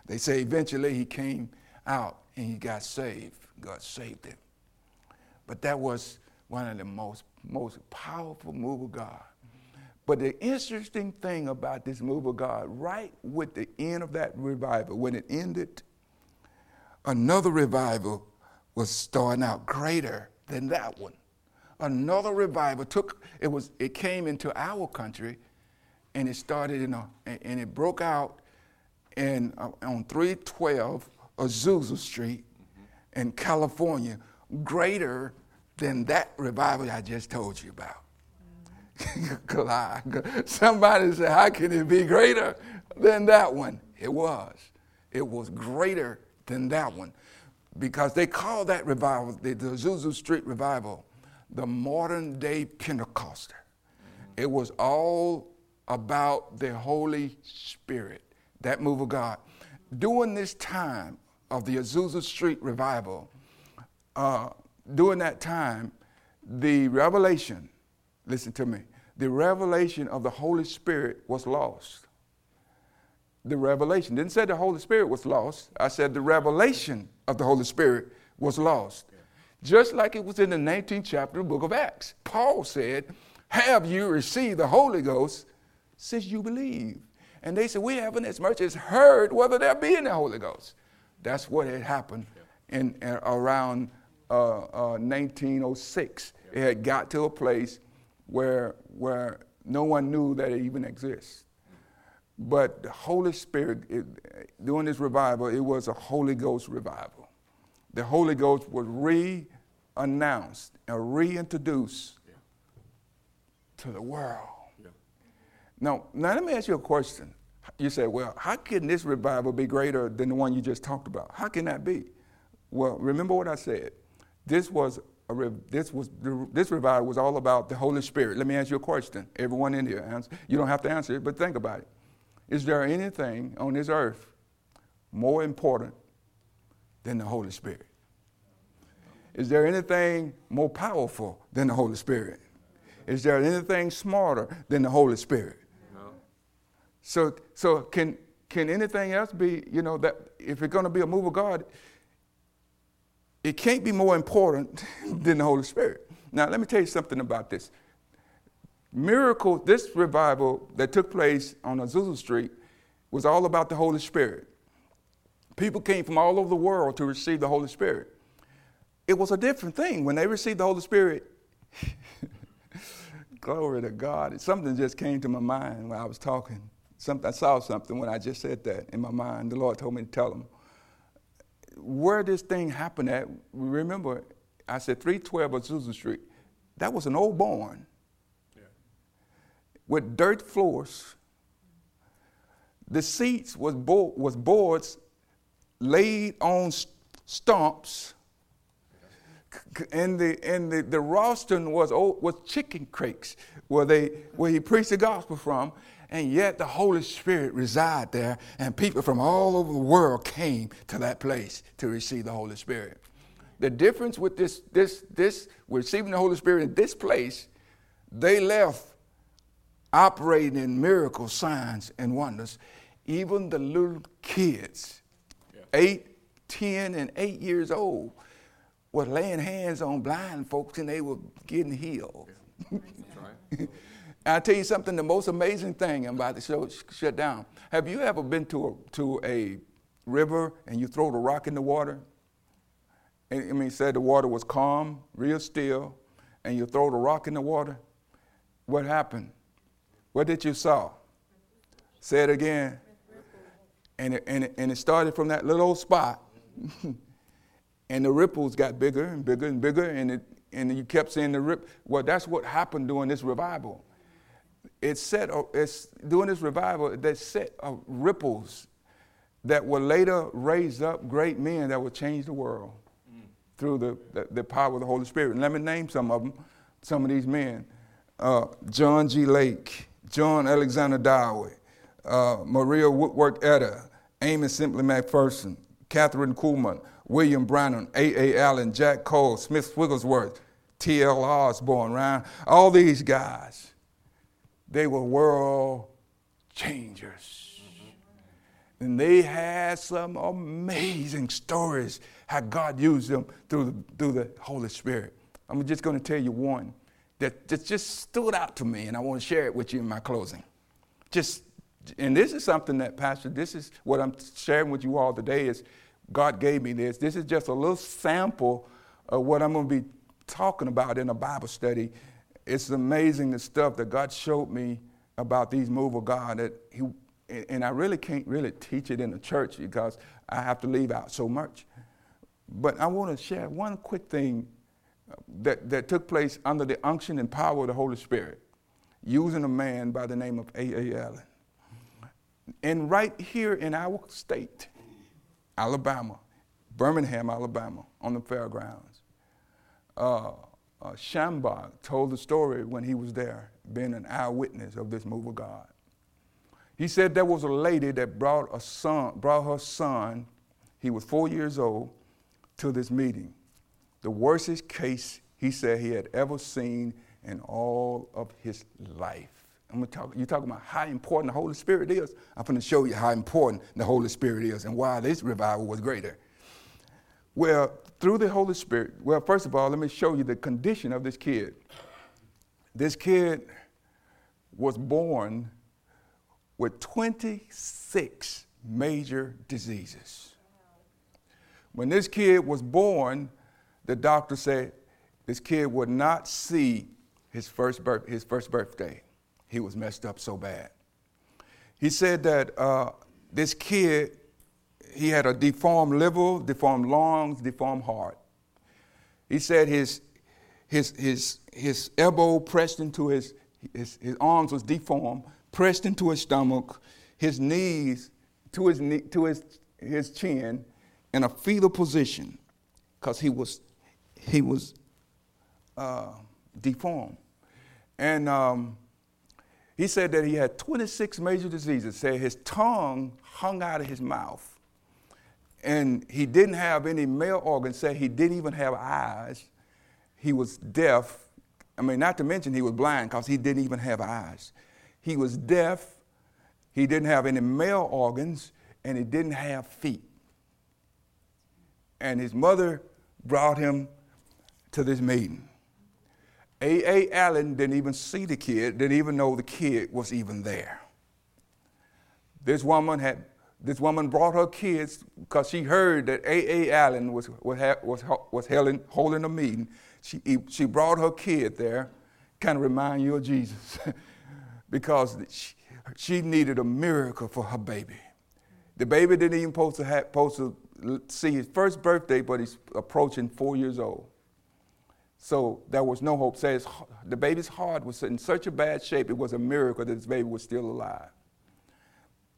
They say eventually he came out and he got saved. God saved him. But that was one of the most, most powerful move of God. But the interesting thing about this move of God, right with the end of that revival, when it ended, another revival was starting out greater than that one. Another revival took it was it came into our country, and it started in a and it broke out in uh, on 312 Azusa Street mm-hmm. in California, greater than that revival I just told you about. Somebody said, How can it be greater than that one? It was. It was greater than that one. Because they call that revival, the, the Azusa Street revival, the modern day Pentecostal. It was all about the Holy Spirit, that move of God. During this time of the Azusa Street revival, uh, during that time, the revelation listen to me, the revelation of the Holy Spirit was lost. The revelation. Didn't say the Holy Spirit was lost. I said the revelation of the Holy Spirit was lost. Just like it was in the 19th chapter of the book of Acts. Paul said, Have you received the Holy Ghost since you believe? And they said, We haven't as much as heard whether there be in the Holy Ghost. That's what had happened in, in around uh, uh, 1906. It had got to a place where, where no one knew that it even exists. But the Holy Spirit, it, during this revival, it was a Holy Ghost revival. The Holy Ghost was re-announced and reintroduced to the world. Now, now, let me ask you a question. You say, well, how can this revival be greater than the one you just talked about? How can that be? Well, remember what I said. This was a, this was this revival was all about the Holy Spirit. Let me ask you a question. Everyone in here, answer. you don't have to answer it, but think about it. Is there anything on this earth more important than the Holy Spirit? Is there anything more powerful than the Holy Spirit? Is there anything smarter than the Holy Spirit? So, so can can anything else be? You know that if it's going to be a move of God, it can't be more important than the Holy Spirit. Now, let me tell you something about this. Miracle, this revival that took place on Azusa Street was all about the Holy Spirit. People came from all over the world to receive the Holy Spirit. It was a different thing. When they received the Holy Spirit, glory to God. Something just came to my mind when I was talking. Something, I saw something when I just said that in my mind. The Lord told me to tell them where this thing happened at, remember, I said 312 Azusa Street. That was an old barn yeah. with dirt floors. The seats was, bo- was boards laid on st- stumps. And the and the, the rostrum was old, was chicken crates where they where he preached the gospel from, and yet the Holy Spirit resided there, and people from all over the world came to that place to receive the Holy Spirit. The difference with this, this, this receiving the Holy Spirit in this place, they left operating in miracles, signs, and wonders. Even the little kids, yeah. eight, ten, and eight years old, were laying hands on blind folks and they were getting healed. Yeah. And I tell you something, the most amazing thing, about to show, shut down. Have you ever been to a, to a river and you throw the rock in the water? And, I mean, said the water was calm, real still, and you throw the rock in the water? What happened? What did you saw? Say it again. And it, and it, and it started from that little spot. and the ripples got bigger and bigger and bigger, and it and you kept seeing the rip. Well, that's what happened during this revival. It set, it's during this revival, that set ripples that will later raise up great men that will change the world mm. through the, the, the, power of the Holy Spirit. And let me name some of them, some of these men. Uh, John G. Lake, John Alexander Dowie, uh, Maria Woodworth Etter, Aimee Semple McPherson, Kathryn Kuhlman, William Branham, A. A. Allen, Jack Coe, Smith Wigglesworth, T.L. Osborn, Ryan, all these guys, they were world changers. And they had some amazing stories how God used them through the, through the Holy Spirit. I'm just going to tell you one that, that just stood out to me, and I want to share it with you in my closing. Just, and this is something that, Pastor, this is what I'm sharing with you all today is God gave me this. This is just a little sample of what I'm going to be talking about in a Bible study. It's amazing the stuff that God showed me about these move of God that he and I really can't really teach it in the church because I have to leave out so much. But I want to share one quick thing that, that took place under the unction and power of the Holy Spirit, using a man by the name of A. A. Allen. And right here in our state, Alabama, Birmingham, Alabama, on the fairgrounds, uh, uh, Schambach told the story when he was there, being an eyewitness of this move of God. He said there was a lady that brought a son, brought her son, he was four years old, to this meeting. The worstest case he said he had ever seen in all of his life. I'm gonna talk, you're talking about how important the Holy Spirit is. I'm to show you how important the Holy Spirit is and why this revival was greater. Well, through the Holy Spirit, well, first of all, let me show you the condition of this kid. This kid was born with 26 major diseases. When this kid was born, the doctor said this kid would not see his first, birth, his first birthday. He was messed up so bad. He said that uh, this kid he had a deformed liver, deformed lungs, deformed heart. He said his, his, his, his elbow pressed into his, his, his arms was deformed, pressed into his stomach, his knees to his, knee, to his, his chin in a fetal position because he was, he was uh, deformed. And um, he said that he had 26 major diseases. Said his tongue hung out of his mouth and he didn't have any male organs, say he didn't even have eyes. He was deaf. I mean, not to mention he was blind because he didn't even have eyes. He was deaf, he didn't have any male organs, and he didn't have feet. And his mother brought him to this meeting. A. A. Allen didn't even see the kid, didn't even know the kid was even there. This woman had this woman brought her kids because she heard that A.A. Allen was, was, was, was holding, holding a meeting. She, she brought her kid there, kind of remind you of Jesus, because she, she needed a miracle for her baby. The baby didn't even supposed to, have, to see his first birthday, but he's approaching four years old. So there was no hope. Says the baby's heart was in such a bad shape, it was a miracle that this baby was still alive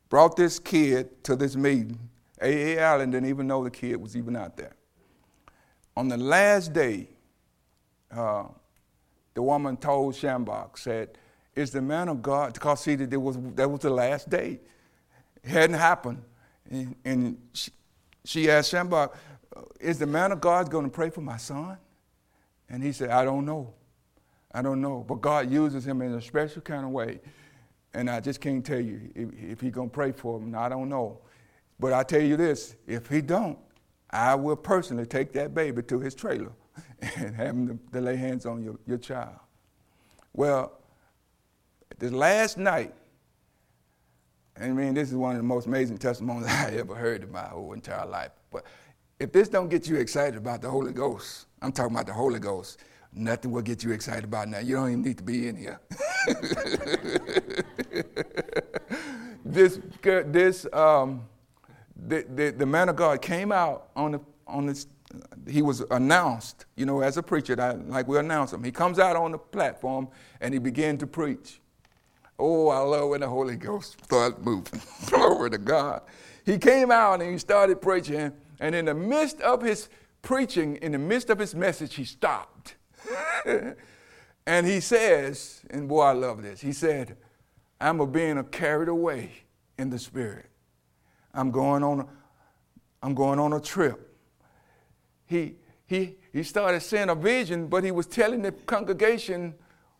brought this kid to this meeting. A.A. Allen didn't even know the kid was even out there. On the last day, uh, the woman told Schambach, said, Is the man of God, because see, that, was, that was the last day. It hadn't happened. And, and she, she asked Schambach, Is the man of God going to pray for my son? And he said, I don't know. I don't know. But God uses him in a special kind of way. And I just can't tell you if, if he's going to pray for him. I don't know. But I tell you this, if he don't, I will personally take that baby to his trailer and have him to, to lay hands on your, your child. Well, this last night, I mean, this is one of the most amazing testimonies I ever heard in my whole entire life. But if this don't get you excited about the Holy Ghost, I'm talking about the Holy Ghost, nothing will get you excited about now. You don't even need to be in here. this, this, um, the, the, the, man of God came out on the, on this, he was announced, you know, as a preacher, like we announce him. He comes out on the platform and he began to preach. Oh, I love when the Holy Ghost started moving. Glory to God. He came out and he started preaching, and in the midst of his preaching, in the midst of his message, he stopped. and he says, and boy, I love this. He said, I'm a being carried away in the spirit. I'm going on a, I'm going on a trip. He, he, he started seeing a vision, but he was telling the congregation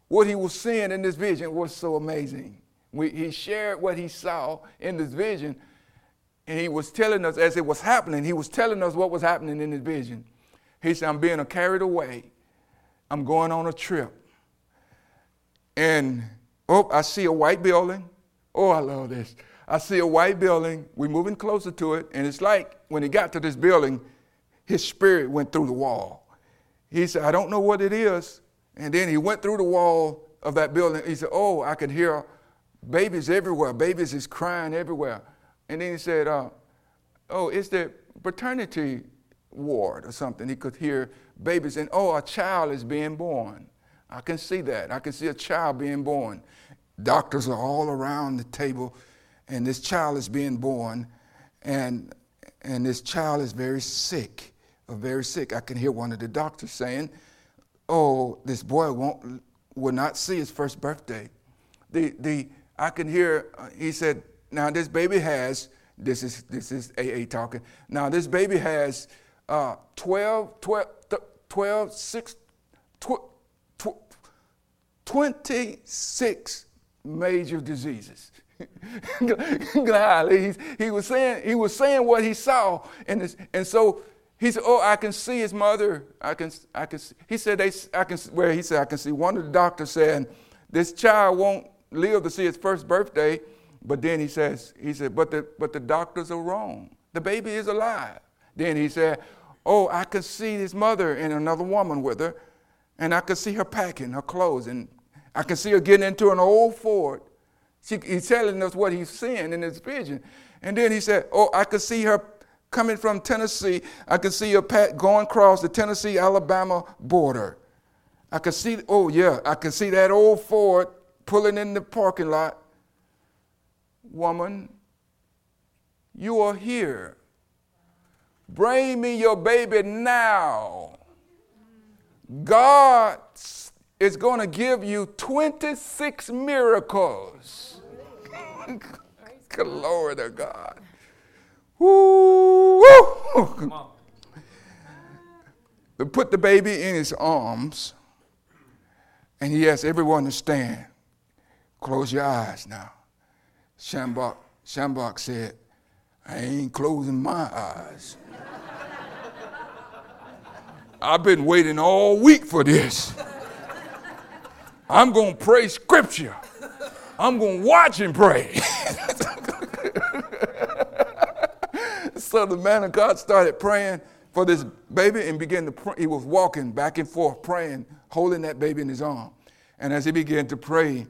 what he was seeing in this vision was so amazing. We, he shared what he saw in this vision, and he was telling us as it was happening, he was telling us what was happening in his vision. He said, I'm being carried away. I'm going on a trip. And oh, I see a white building. Oh, I love this. I see a white building. We're moving closer to it. And it's like when he got to this building, his spirit went through the wall. He said, I don't know what it is, and then he went through the wall of that building. He said, Oh, I could hear babies everywhere. Babies is crying everywhere. And then he said, uh, Oh, it's the paternity ward or something. He could hear babies, and oh, a child is being born. I can see that. I can see a child being born. Doctors are all around the table, and this child is being born, and, and this child is very sick, very sick. I can hear one of the doctors saying, oh, this boy won't, will not see his first birthday. The, the, I can hear, uh, he said, now this baby has, this is, this is AA talking, now this baby has uh, 12, 12, 12, 6, 12, 26 major diseases. he was saying he was saying what he saw, and this, and so he said, "Oh, I can see his mother. I can, I can." See. He said, "They, I can." Where he said, "I can see." One of the doctors said, "This child won't live to see his first birthday." But then he says, "He said, but the but the doctors are wrong. The baby is alive." Then he said, "Oh, I can see his mother and another woman with her, and I can see her packing her clothes, and I can see her getting into an old Ford." She, he's telling us what he's seeing in his vision. And then he said, Oh, I could see her coming from Tennessee. I can see her pat going across the Tennessee Alabama border. I can see, oh yeah, I can see that old Ford pulling in the parking lot. Woman, you are here. Bring me your baby now. God is going to give you 26 miracles. Glory to God. Woo. They put the baby in his arms, and he asked everyone to stand. Close your eyes now. Schambach, Schambach said, I ain't closing my eyes. I've been waiting all week for this. I'm going to pray scripture. I'm going to watch and pray. so the man of God started praying for this baby and began to pray. He was walking back and forth praying, holding that baby in his arm. And as he began to pray,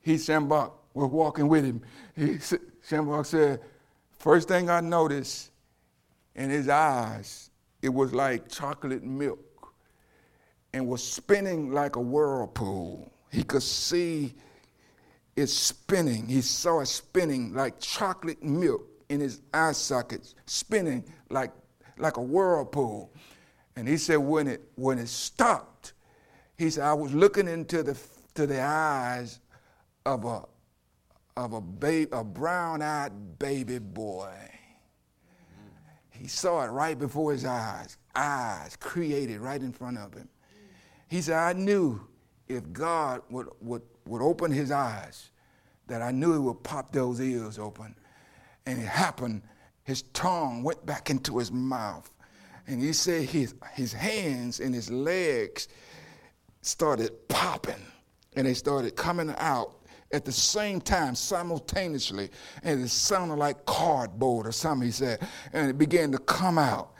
he, Schambach, was walking with him. He, Schambach said, First thing I noticed in his eyes, it was like chocolate milk and was spinning like a whirlpool. He could see it spinning. He saw it spinning like chocolate milk in his eye sockets, spinning like, like a whirlpool. And he said, when it, when it stopped, he said, I was looking into the, to the eyes of a, of a, babe, a brown eyed baby boy. He saw it right before his eyes, eyes created right in front of him. He said, I knew if God would, would, would open his eyes, that I knew he would pop those ears open and it happened. His tongue went back into his mouth. And he said his, his hands and his legs started popping and they started coming out at the same time, simultaneously. And it sounded like cardboard or something, he said. And it began to come out.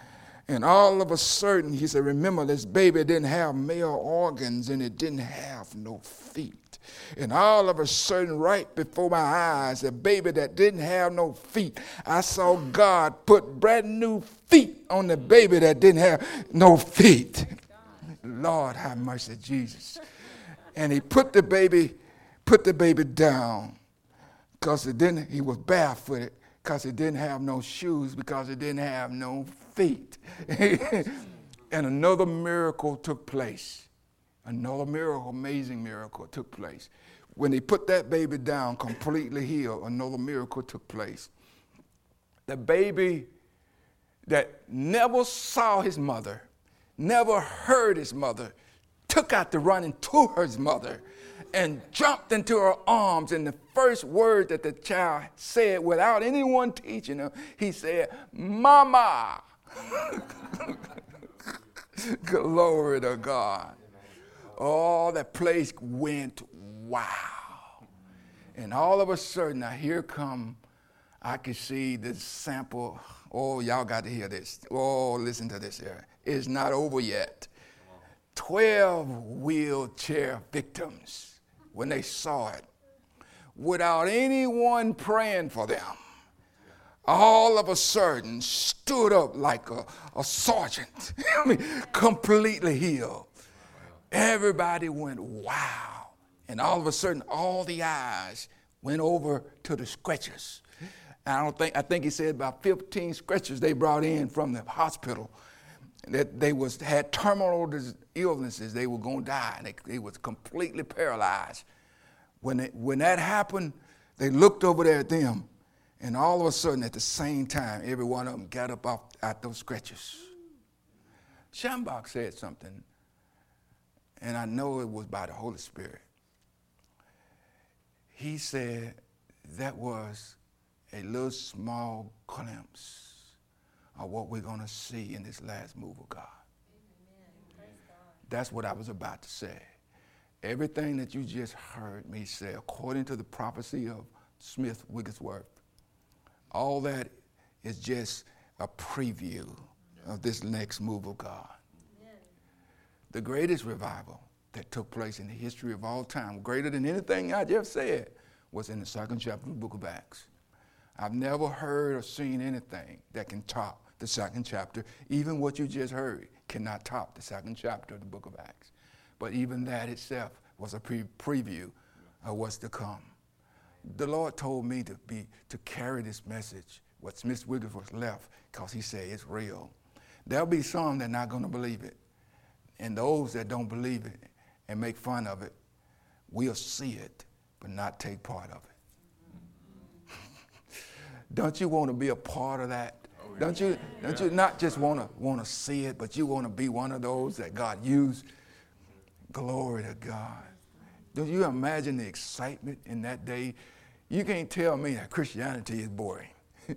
And all of a sudden, he said, Remember, this baby didn't have male organs and it didn't have no feet. And all of a sudden, right before my eyes, a baby that didn't have no feet, I saw God put brand new feet on the baby that didn't have no feet. Lord, have mercy, Jesus. And he put the baby, put the baby down because it didn't, he was barefooted because he didn't have no shoes, because he didn't have no feet. and another miracle took place. Another miracle, amazing miracle took place. When he put that baby down, completely healed, another miracle took place. The baby that never saw his mother, never heard his mother, took out the run into his mother and jumped into her arms. And the first word that the child said, without anyone teaching him, he said, Mama. Glory to God. Oh, that place went wow. And all of a sudden, now here come, I could see the sample. Oh, y'all got to hear this. Oh, listen to this here. It's not over yet. 12 wheelchair victims when they saw it without anyone praying for them all of a sudden stood up like a, a sergeant, I mean, completely healed. Everybody went, wow. And all of a sudden, all the eyes went over to the stretchers. I don't think, I think he said about 15 stretchers they brought in from the hospital that they was, had terminal illnesses. They were going to die. They, they was completely paralyzed. When, when that happened, they looked over there at them and all of a sudden, at the same time, every one of them got up off, out those scratches. Schambach said something, and I know it was by the Holy Spirit. He said that was a little small glimpse of what we're going to see in this last move of God. That's what I was about to say. Everything that you just heard me say, according to the prophecy of Smith Wigglesworth, all that is just a preview of this next move of God. The greatest revival that took place in the history of all time, greater than anything I just said, was in the second chapter of the book of Acts. I've never heard or seen anything that can top the second chapter. Even what you just heard cannot top the second chapter of the book of Acts. But even that itself was a pre- preview of what's to come the Lord told me to be to carry this message, what Smith Wigglesworth left, because he said it's real. There'll be some that are not going to believe it. And those that don't believe it and make fun of it will see it, but not take part of it. don't you want to be a part of that? Don't you don't you not just want to want to see it, but you want to be one of those that God used? Glory to God. Don't you imagine the excitement in that day you can't tell me that Christianity is boring.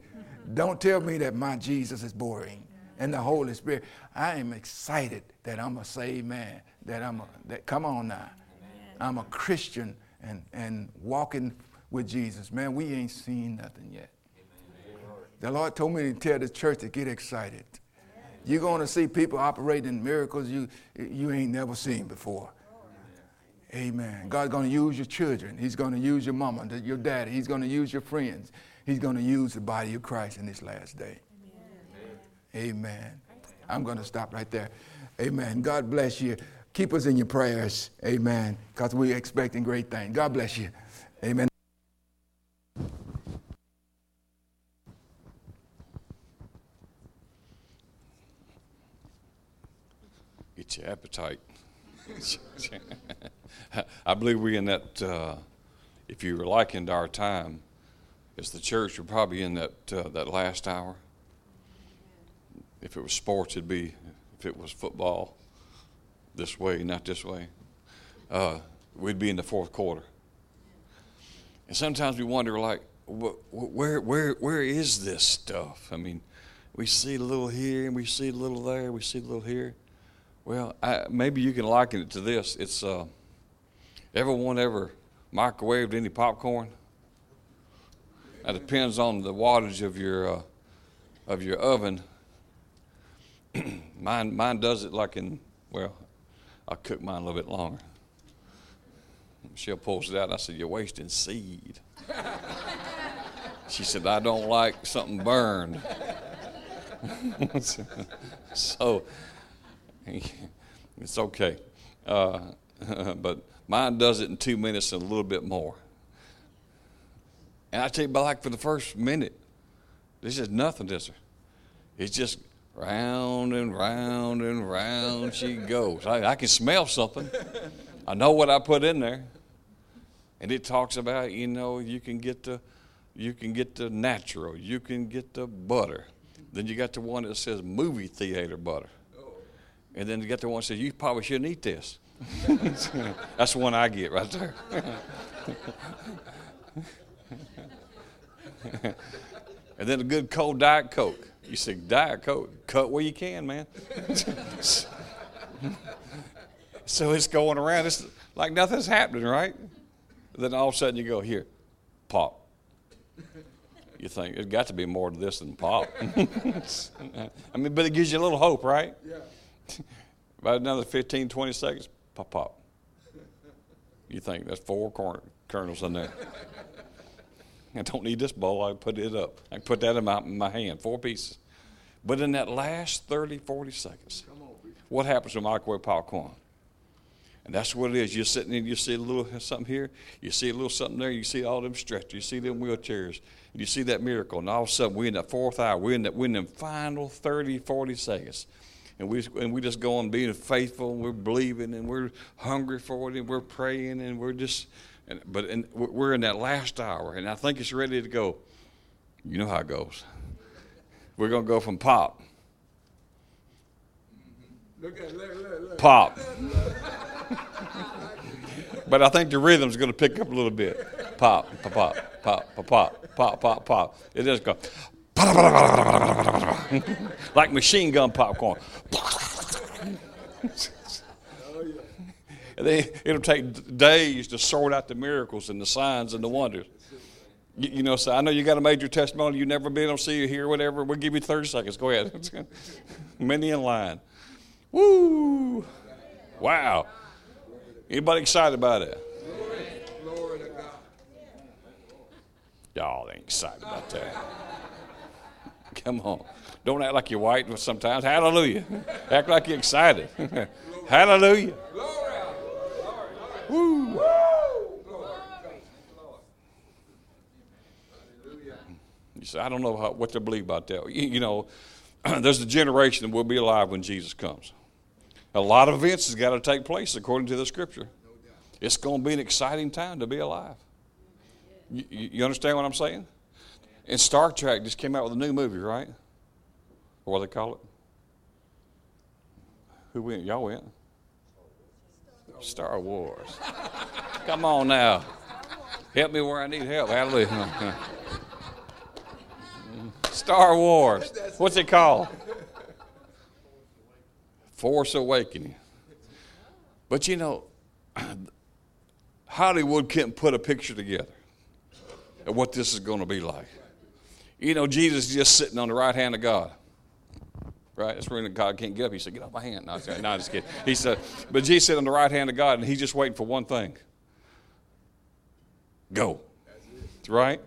Don't tell me that my Jesus is boring and the Holy Spirit. I am excited that I'm a saved man. That I'm a, that come on now. I'm a Christian and, and walking with Jesus. Man, we ain't seen nothing yet. The Lord told me to tell the church to get excited. You're going to see people operating miracles you, you ain't never seen before. Amen. God's going to use your children. He's going to use your mama, your daddy. He's going to use your friends. He's going to use the body of Christ in this last day. Amen. Amen. I'm going to stop right there. Amen. God bless you. Keep us in your prayers. Amen. Because we're expecting great things. God bless you. Amen. Get your appetite. I believe we're in that, uh, if you were likened our time, as the church, we're probably in that, uh, that last hour. If it was sports, it'd be, if it was football, this way, not this way, uh, we'd be in the fourth quarter. And sometimes we wonder, like, where, where, where is this stuff? I mean, we see a little here and we see a little there, we see a little here. Well, I, maybe you can liken it to this. It's uh, everyone ever microwaved any popcorn? That depends on the wattage of your uh, of your oven. mine mine does it like in well, I'll cook mine a little bit longer. Michelle pulls it out, and I said, You're wasting seed. she said, I don't like something burned. so, it's okay. Uh, but mine does it in two minutes and a little bit more. And I tell you, like for the first minute, this is nothing, her. It's just round and round and round she goes. I, I can smell something. I know what I put in there. And it talks about, you know, you can get the you can get the natural, you can get the butter. Then you got the one that says movie theater butter. And then you get the one that says you probably shouldn't eat this. That's the one I get right there. and then a good cold Diet Coke. You say, Diet Coke, cut where you can, man. so it's going around. It's like nothing's happening, right? Then all of a sudden you go, here, pop. You think it's got to be more to this than pop. I mean, but it gives you a little hope, right? Yeah. About another 15, 20 seconds, pop, pop. You think that's four corn- kernels in there. I don't need this bowl. I put it up. I put that in my, in my hand, four pieces. But in that last 30, 40 seconds, what happens with microwave popcorn? And that's what it is. You're sitting in, you see a little something here, you see a little something there, you see all them stretchers, you see them wheelchairs, and you see that miracle. And all of a sudden, we're in that fourth hour, we're in that, we're in the final 30, 40 seconds. And we, and we just go on being faithful, and we're believing, and we're hungry for it, and we're praying, and we're just, and, but in, we're in that last hour, and I think it's ready to go. You know how it goes. We're going to go from pop. Look at, look, look. Pop. but I think the rhythm's going to pick up a little bit. Pop, pop, pop, pop, pop, pop, pop, pop, pop. It just goes like machine gun popcorn. They, it'll take days to sort out the miracles and the signs and the wonders. You, you know, so I know you got a major testimony. You've never been able to see or here, whatever. We'll give you 30 seconds. Go ahead. Many in line. Woo! Wow. Anybody excited about it? Y'all ain't excited about that. Come on. Don't act like you're white sometimes. Hallelujah. Act like you're excited. Hallelujah. Woo. You say, I don't know how, what to believe about that. You, you know, there's a generation that will be alive when Jesus comes. A lot of events has got to take place according to the scripture. It's going to be an exciting time to be alive. You, you understand what I'm saying? And Star Trek just came out with a new movie, right? What do they call it? Who went? Y'all went? Star Wars. Come on now. Help me where I need help. Hallelujah. Star Wars. What's it called? Force Awakening. But you know, Hollywood can't put a picture together of what this is going to be like. You know, Jesus is just sitting on the right hand of God right? That's when God can't get up. He said, Get off my hand. No, no, just kidding. He said, But Jesus said on the right hand of God, and he's just waiting for one thing go. Right?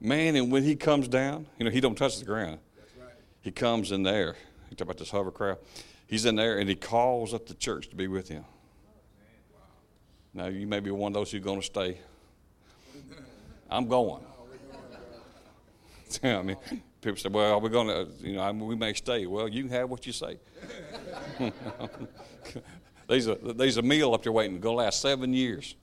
Man, and when he comes down, you know, he don't touch the ground. Right. He comes in there. You talk about this hovercraft. He's in there and he calls up the church to be with him. Now, you may be one of those who's going to stay. I'm going. I mean, people say, well, are we going to, you know, we may stay. Well, you have what you say. there's, a, there's a meal up there waiting, going to last seven years.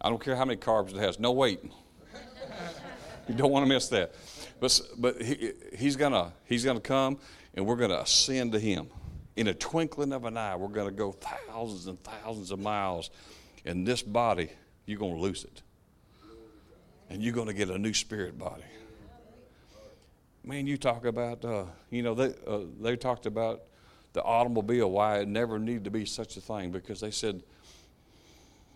I don't care how many carbs it has, no weight. you don't want to miss that. But, but he, he's going he's gonna come and we're going to ascend to him. In a twinkling of an eye, we're going to go thousands and thousands of miles. In this body, you're going to lose it. And you're going to get a new spirit body man, you talk about, uh, you know, they, uh, they talked about the automobile, why it never needed to be such a thing, because they said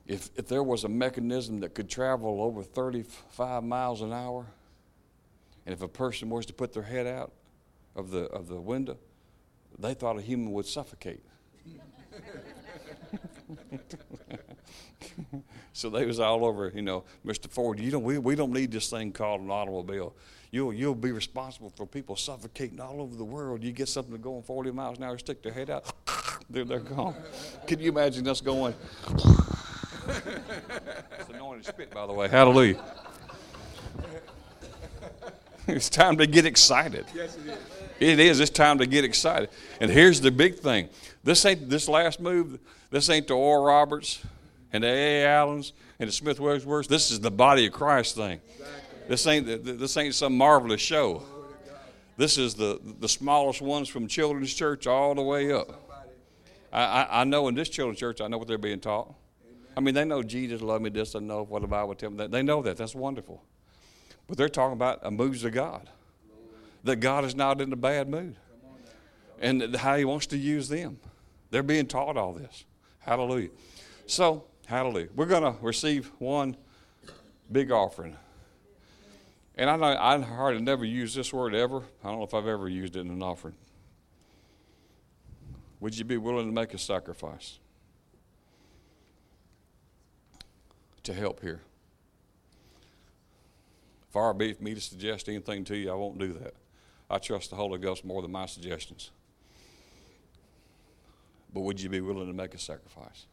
if, if there was a mechanism that could travel over 35 miles an hour, and if a person was to put their head out of the, of the window, they thought a human would suffocate. so they was all over, you know, Mr. Ford, you don't, we, we don't need this thing called an automobile. You'll, you'll be responsible for people suffocating all over the world. You get something to going 40 miles an hour, stick their head out, they're, they're gone. Can you imagine us going? it's anointed spit, by the way. Hallelujah. it's time to get excited. Yes, it is. It is. It's time to get excited. And here's the big thing. This ain't this last move. This ain't the Oral Roberts and the A. Allens and the Smith Wigglesworths. This is the body of Christ thing. This ain't this ain't some marvelous show. This is the the smallest ones from children's church all the way up. I, I, know in this children's church, I know what they're being taught. I mean, they know Jesus loved me. This, I know what the Bible tells them. They know that. That's wonderful. But they're talking about a moves of God. That God is not in a bad mood. And how He wants to use them. They're being taught all this. Hallelujah. So, hallelujah. We're going to receive one big offering. And I I hardly never use this word ever. I don't know if I've ever used it in an offering. Would you be willing to make a sacrifice to help here? Far be it me to suggest anything to you, I won't do that. I trust the Holy Ghost more than my suggestions. But would you be willing to make a sacrifice?